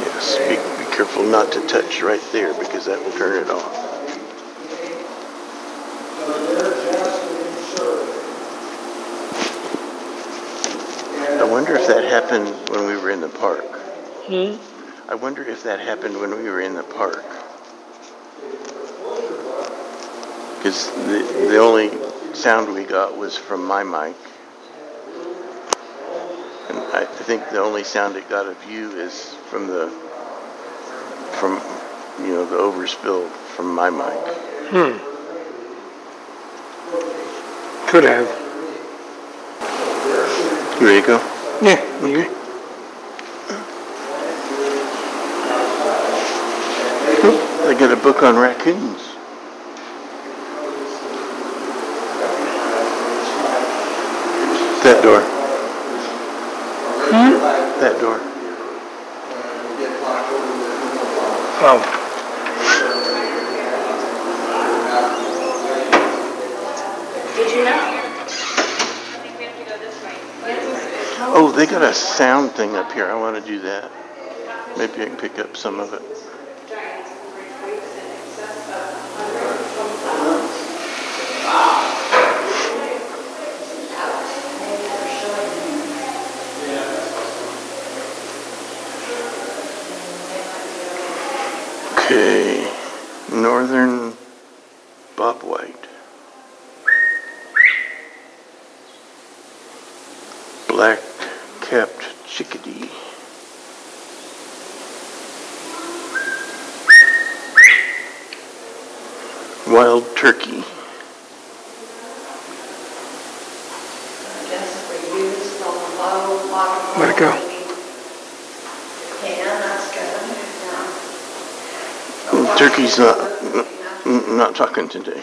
Yes. Be, be careful not to touch right there because that will turn it off. I wonder if that happened when we were in the park. Hmm? I wonder if that happened when we were in the park. Because the, the only sound we got was from my mic. I, I think the only sound it got of you is from the, from, you know, the overspill from my mic. Hmm. Could have. There you ready to go? Yeah. You? They got a book on raccoons. That door. Hmm? That door. Oh. Did you know? Oh, they got a sound thing up here. I want to do that. Maybe I can pick up some of it. Okay, northern Bob White. Black capped chickadee. Wild turkey. Let go. Oh, turkey's not not talking today.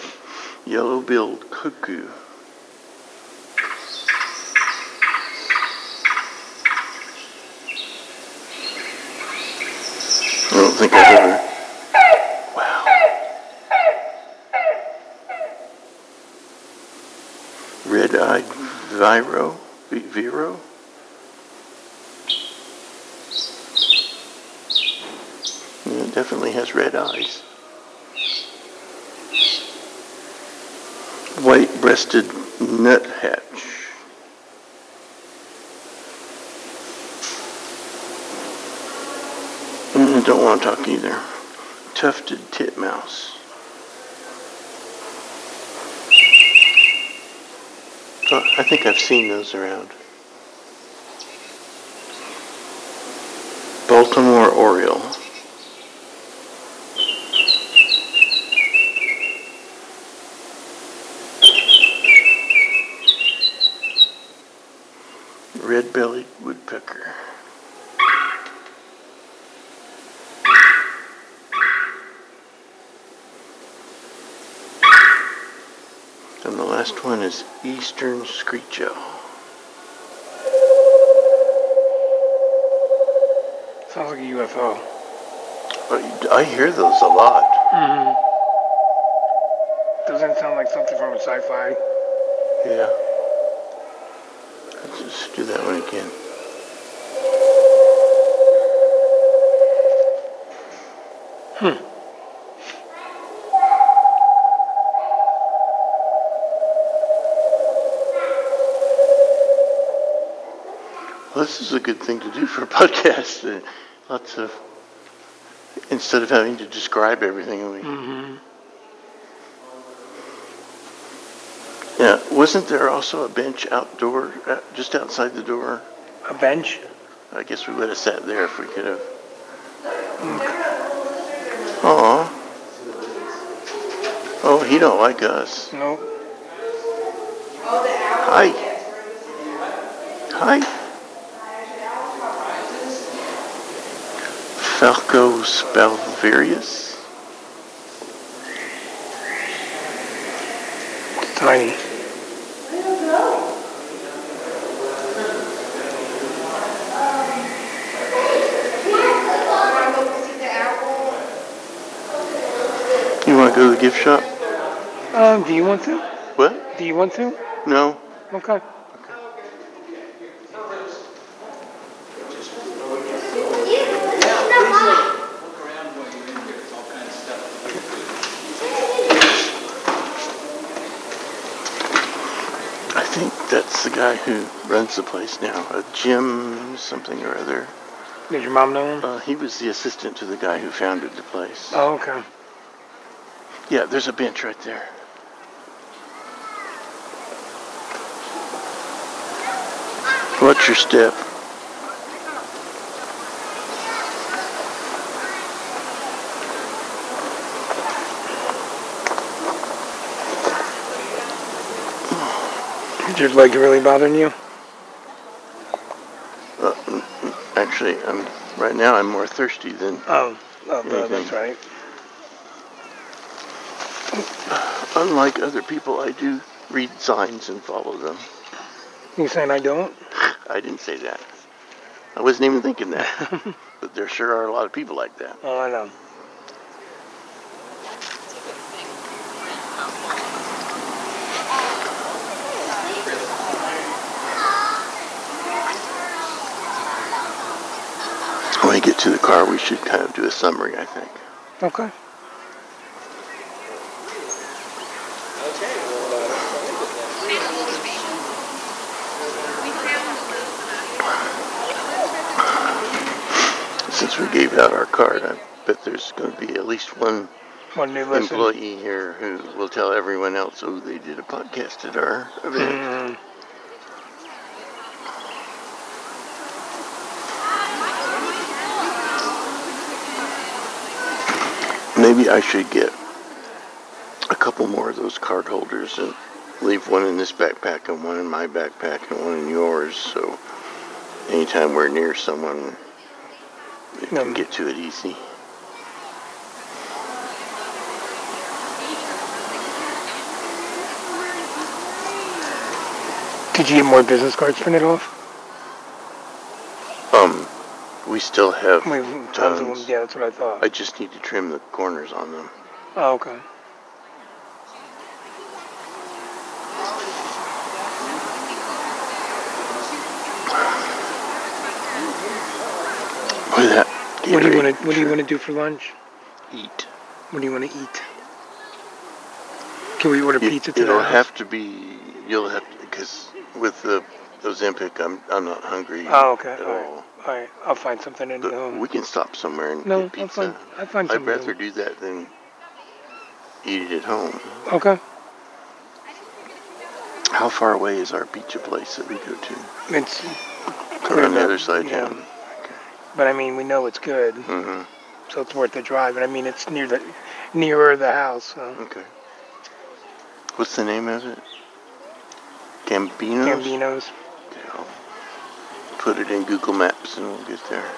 Yellow-billed cuckoo. I don't think I've ever. Wow. Red-eyed Vireo, Vireo. Yeah, it definitely has red eyes. White-breasted nuthatch. Don't want to talk either. Tufted titmouse. Oh, I think I've seen those around. Baltimore Oriole. Red-bellied woodpecker. And the last one is eastern screech owl. Sounds like a UFO. I I hear those a lot. hmm Doesn't sound like something from a sci-fi? Yeah. Let's do that one again. Hmm. Well, this is a good thing to do for a podcast. Lots of instead of having to describe everything. We, hmm Yeah, wasn't there also a bench outdoor, uh, just outside the door? A bench? I guess we would have sat there if we could have. Aw. Oh, he don't like us. Nope. Hi. Hi. Falco sparverius. Tiny. You want to go to the gift shop? Um, do you want to? What? Do you want to? No. Okay. I think that's the guy who runs the place now. A Jim something or other. Did your mom know him? Uh, he was the assistant to the guy who founded the place. Oh, okay. Yeah, there's a bench right there. What's your step? Is your leg really bothering you? Uh, mm, mm, actually, I'm right now. I'm more thirsty than Oh, oh anything. that's right. Unlike other people, I do read signs and follow them. You saying I don't? I didn't say that. I wasn't even thinking that. but there sure are a lot of people like that. Oh, I know. When we get to the car, we should kind of do a summary, I think. Okay. Gave out our card, I bet there's going to be at least one One new listener. employee here who will tell everyone else, oh, they did a podcast at our event. Mm. Maybe I should get a couple more of those card holders and leave one in this backpack and one in my backpack and one in yours. So anytime we're near someone, we can get to it easy. Did you get more business cards printed off? Um, we still have We tons of them. Yeah, that's what I thought. I just need to trim the corners on them. Oh, okay. Look at that. What do you want to What do you want to do for lunch? Eat. What do you want to eat? Can we order It- pizza to It'll the house? have to be. You'll have to because with the Ozempic, I'm I'm not hungry Oh, okay. at All right. all. All right. I'll find something in the home. we can stop somewhere and No, get I'll pizza. find- I'll find I'd something. rather do that than eat it at home. Okay. How far away is our pizza place that we go to? It's Around the other side of yeah. town. But I mean, we know it's good, Mm-hmm. so it's worth the drive. And I mean, it's near the nearer the house. So. Okay. What's the name of it? Gambino's? Gambino's. Okay, I'll put it in Google Maps and we'll get there.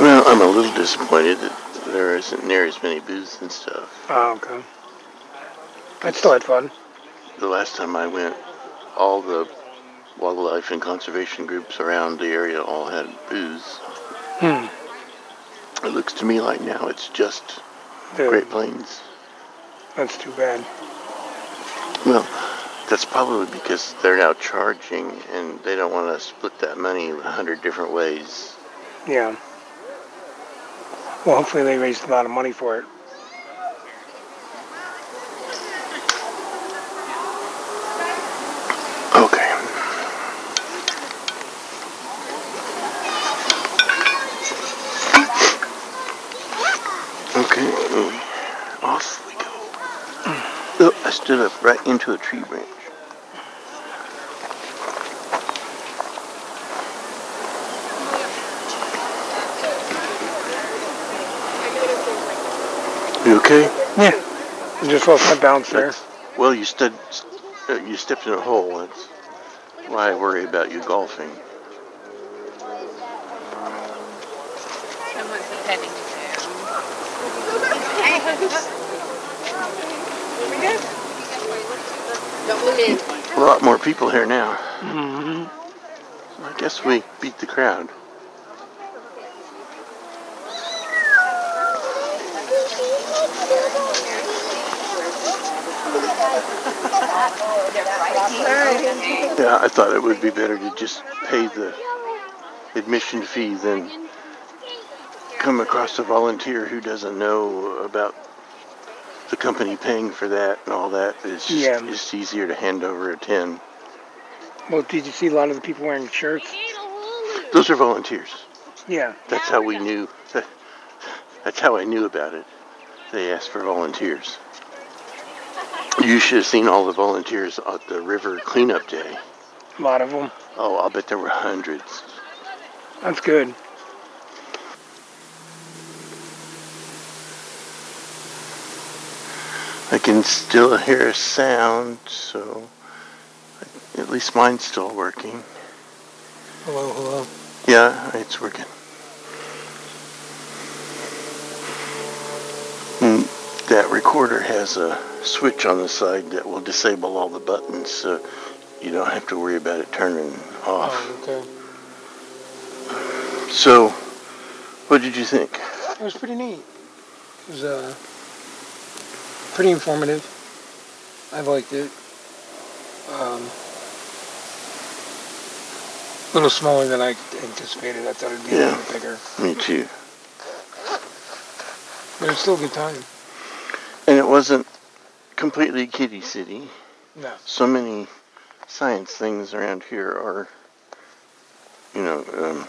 Well, I'm a little disappointed that there isn't near as many booths and stuff. Oh, okay. I still had fun. The last time I went, all the wildlife and conservation groups around the area all had booths. Hmm. It looks to me like now it's just The- Great Plains. That's too bad. Well, that's probably because they're now charging and they don't want to split that money a hundred different ways. Yeah. Well, hopefully they raised a lot of money for it. Okay. Okay, off we go. Oh, I stood up right into a tree branch. You okay? Yeah. I just lost my balance there. Well, you stood, uh, you stepped in a hole. That's why I worry about you golfing. Someone's attending A lot more people here now. hmm I guess we beat the crowd. Yeah, I thought it would be better to just pay the admission fee than come across a volunteer who doesn't know about the company paying for that and all that. It's just Yeah. it's easier to hand over a tin. Well, did you see a lot of the people wearing shirts? Those are volunteers. Yeah. That's how we knew. That's how I knew about it. They asked for volunteers. You should have seen all the volunteers at the river cleanup day. A lot of them. Oh, I'll bet there were hundreds. That's good. I can still hear a sound, so at least mine's still working. Hello, hello. Yeah, it's working. And that recorder has a switch on the side that will disable all the buttons, so you don't have to worry about it turning off. Oh, okay. So, what did you think? It was pretty neat. It was uh, pretty informative. I've liked it. Um, a little smaller than I anticipated. I thought it'd be a little bigger. Me too. But it was still a good time. And it wasn't completely kiddie city. No. So many science things around here are, you know, um,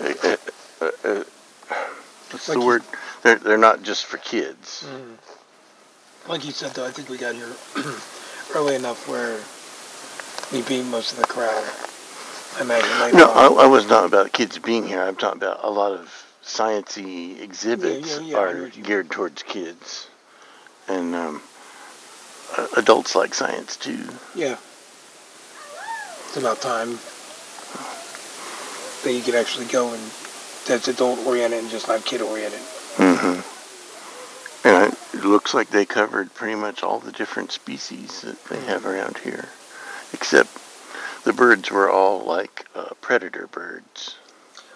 uh, uh, uh, what's Like the word? They're they're not just for kids. Mm. Like you said, though, I think we got here early enough where we beat most of the crowd. I imagine No. I, I was not about kids being here. I'm talking about a lot of sciencey exhibits yeah, yeah, know are geared towards kids, and um, uh, adults like science too. Yeah. It's about time that you could actually go and that's adult oriented and just not kid oriented. hmm And it looks like they covered pretty much all the different species that they have around here, except the birds were all like uh, predator birds.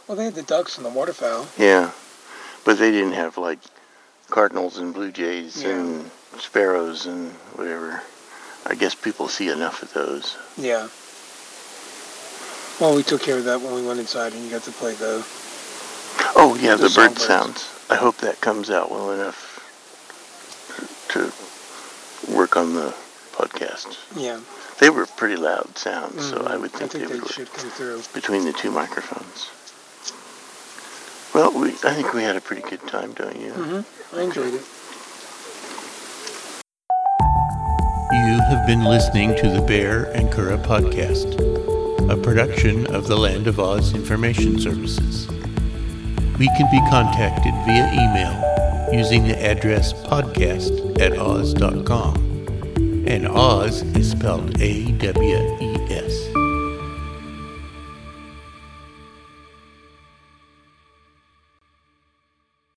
Well, they had the ducks and the waterfowl. Yeah, but they didn't have like cardinals and blue jays Yeah. and sparrows and whatever. I guess people see enough of those. Yeah. Well, we took care of that when we went inside and you got to play the. Oh yeah, The the, bird sounds. I hope that comes out well enough to work on the podcast. Yeah. They were pretty loud sounds, so Mhm. I would think, I think they they would should work come through. between the two microphones. Well, we I think we had a pretty good time, don't you? Mm-hmm. I enjoyed it. You have been listening to the Baehr and Curadh podcast, a production of the Land of Oz Information Services. We can be contacted via email using the address podcast at awes.com. And Oz is spelled A W E S.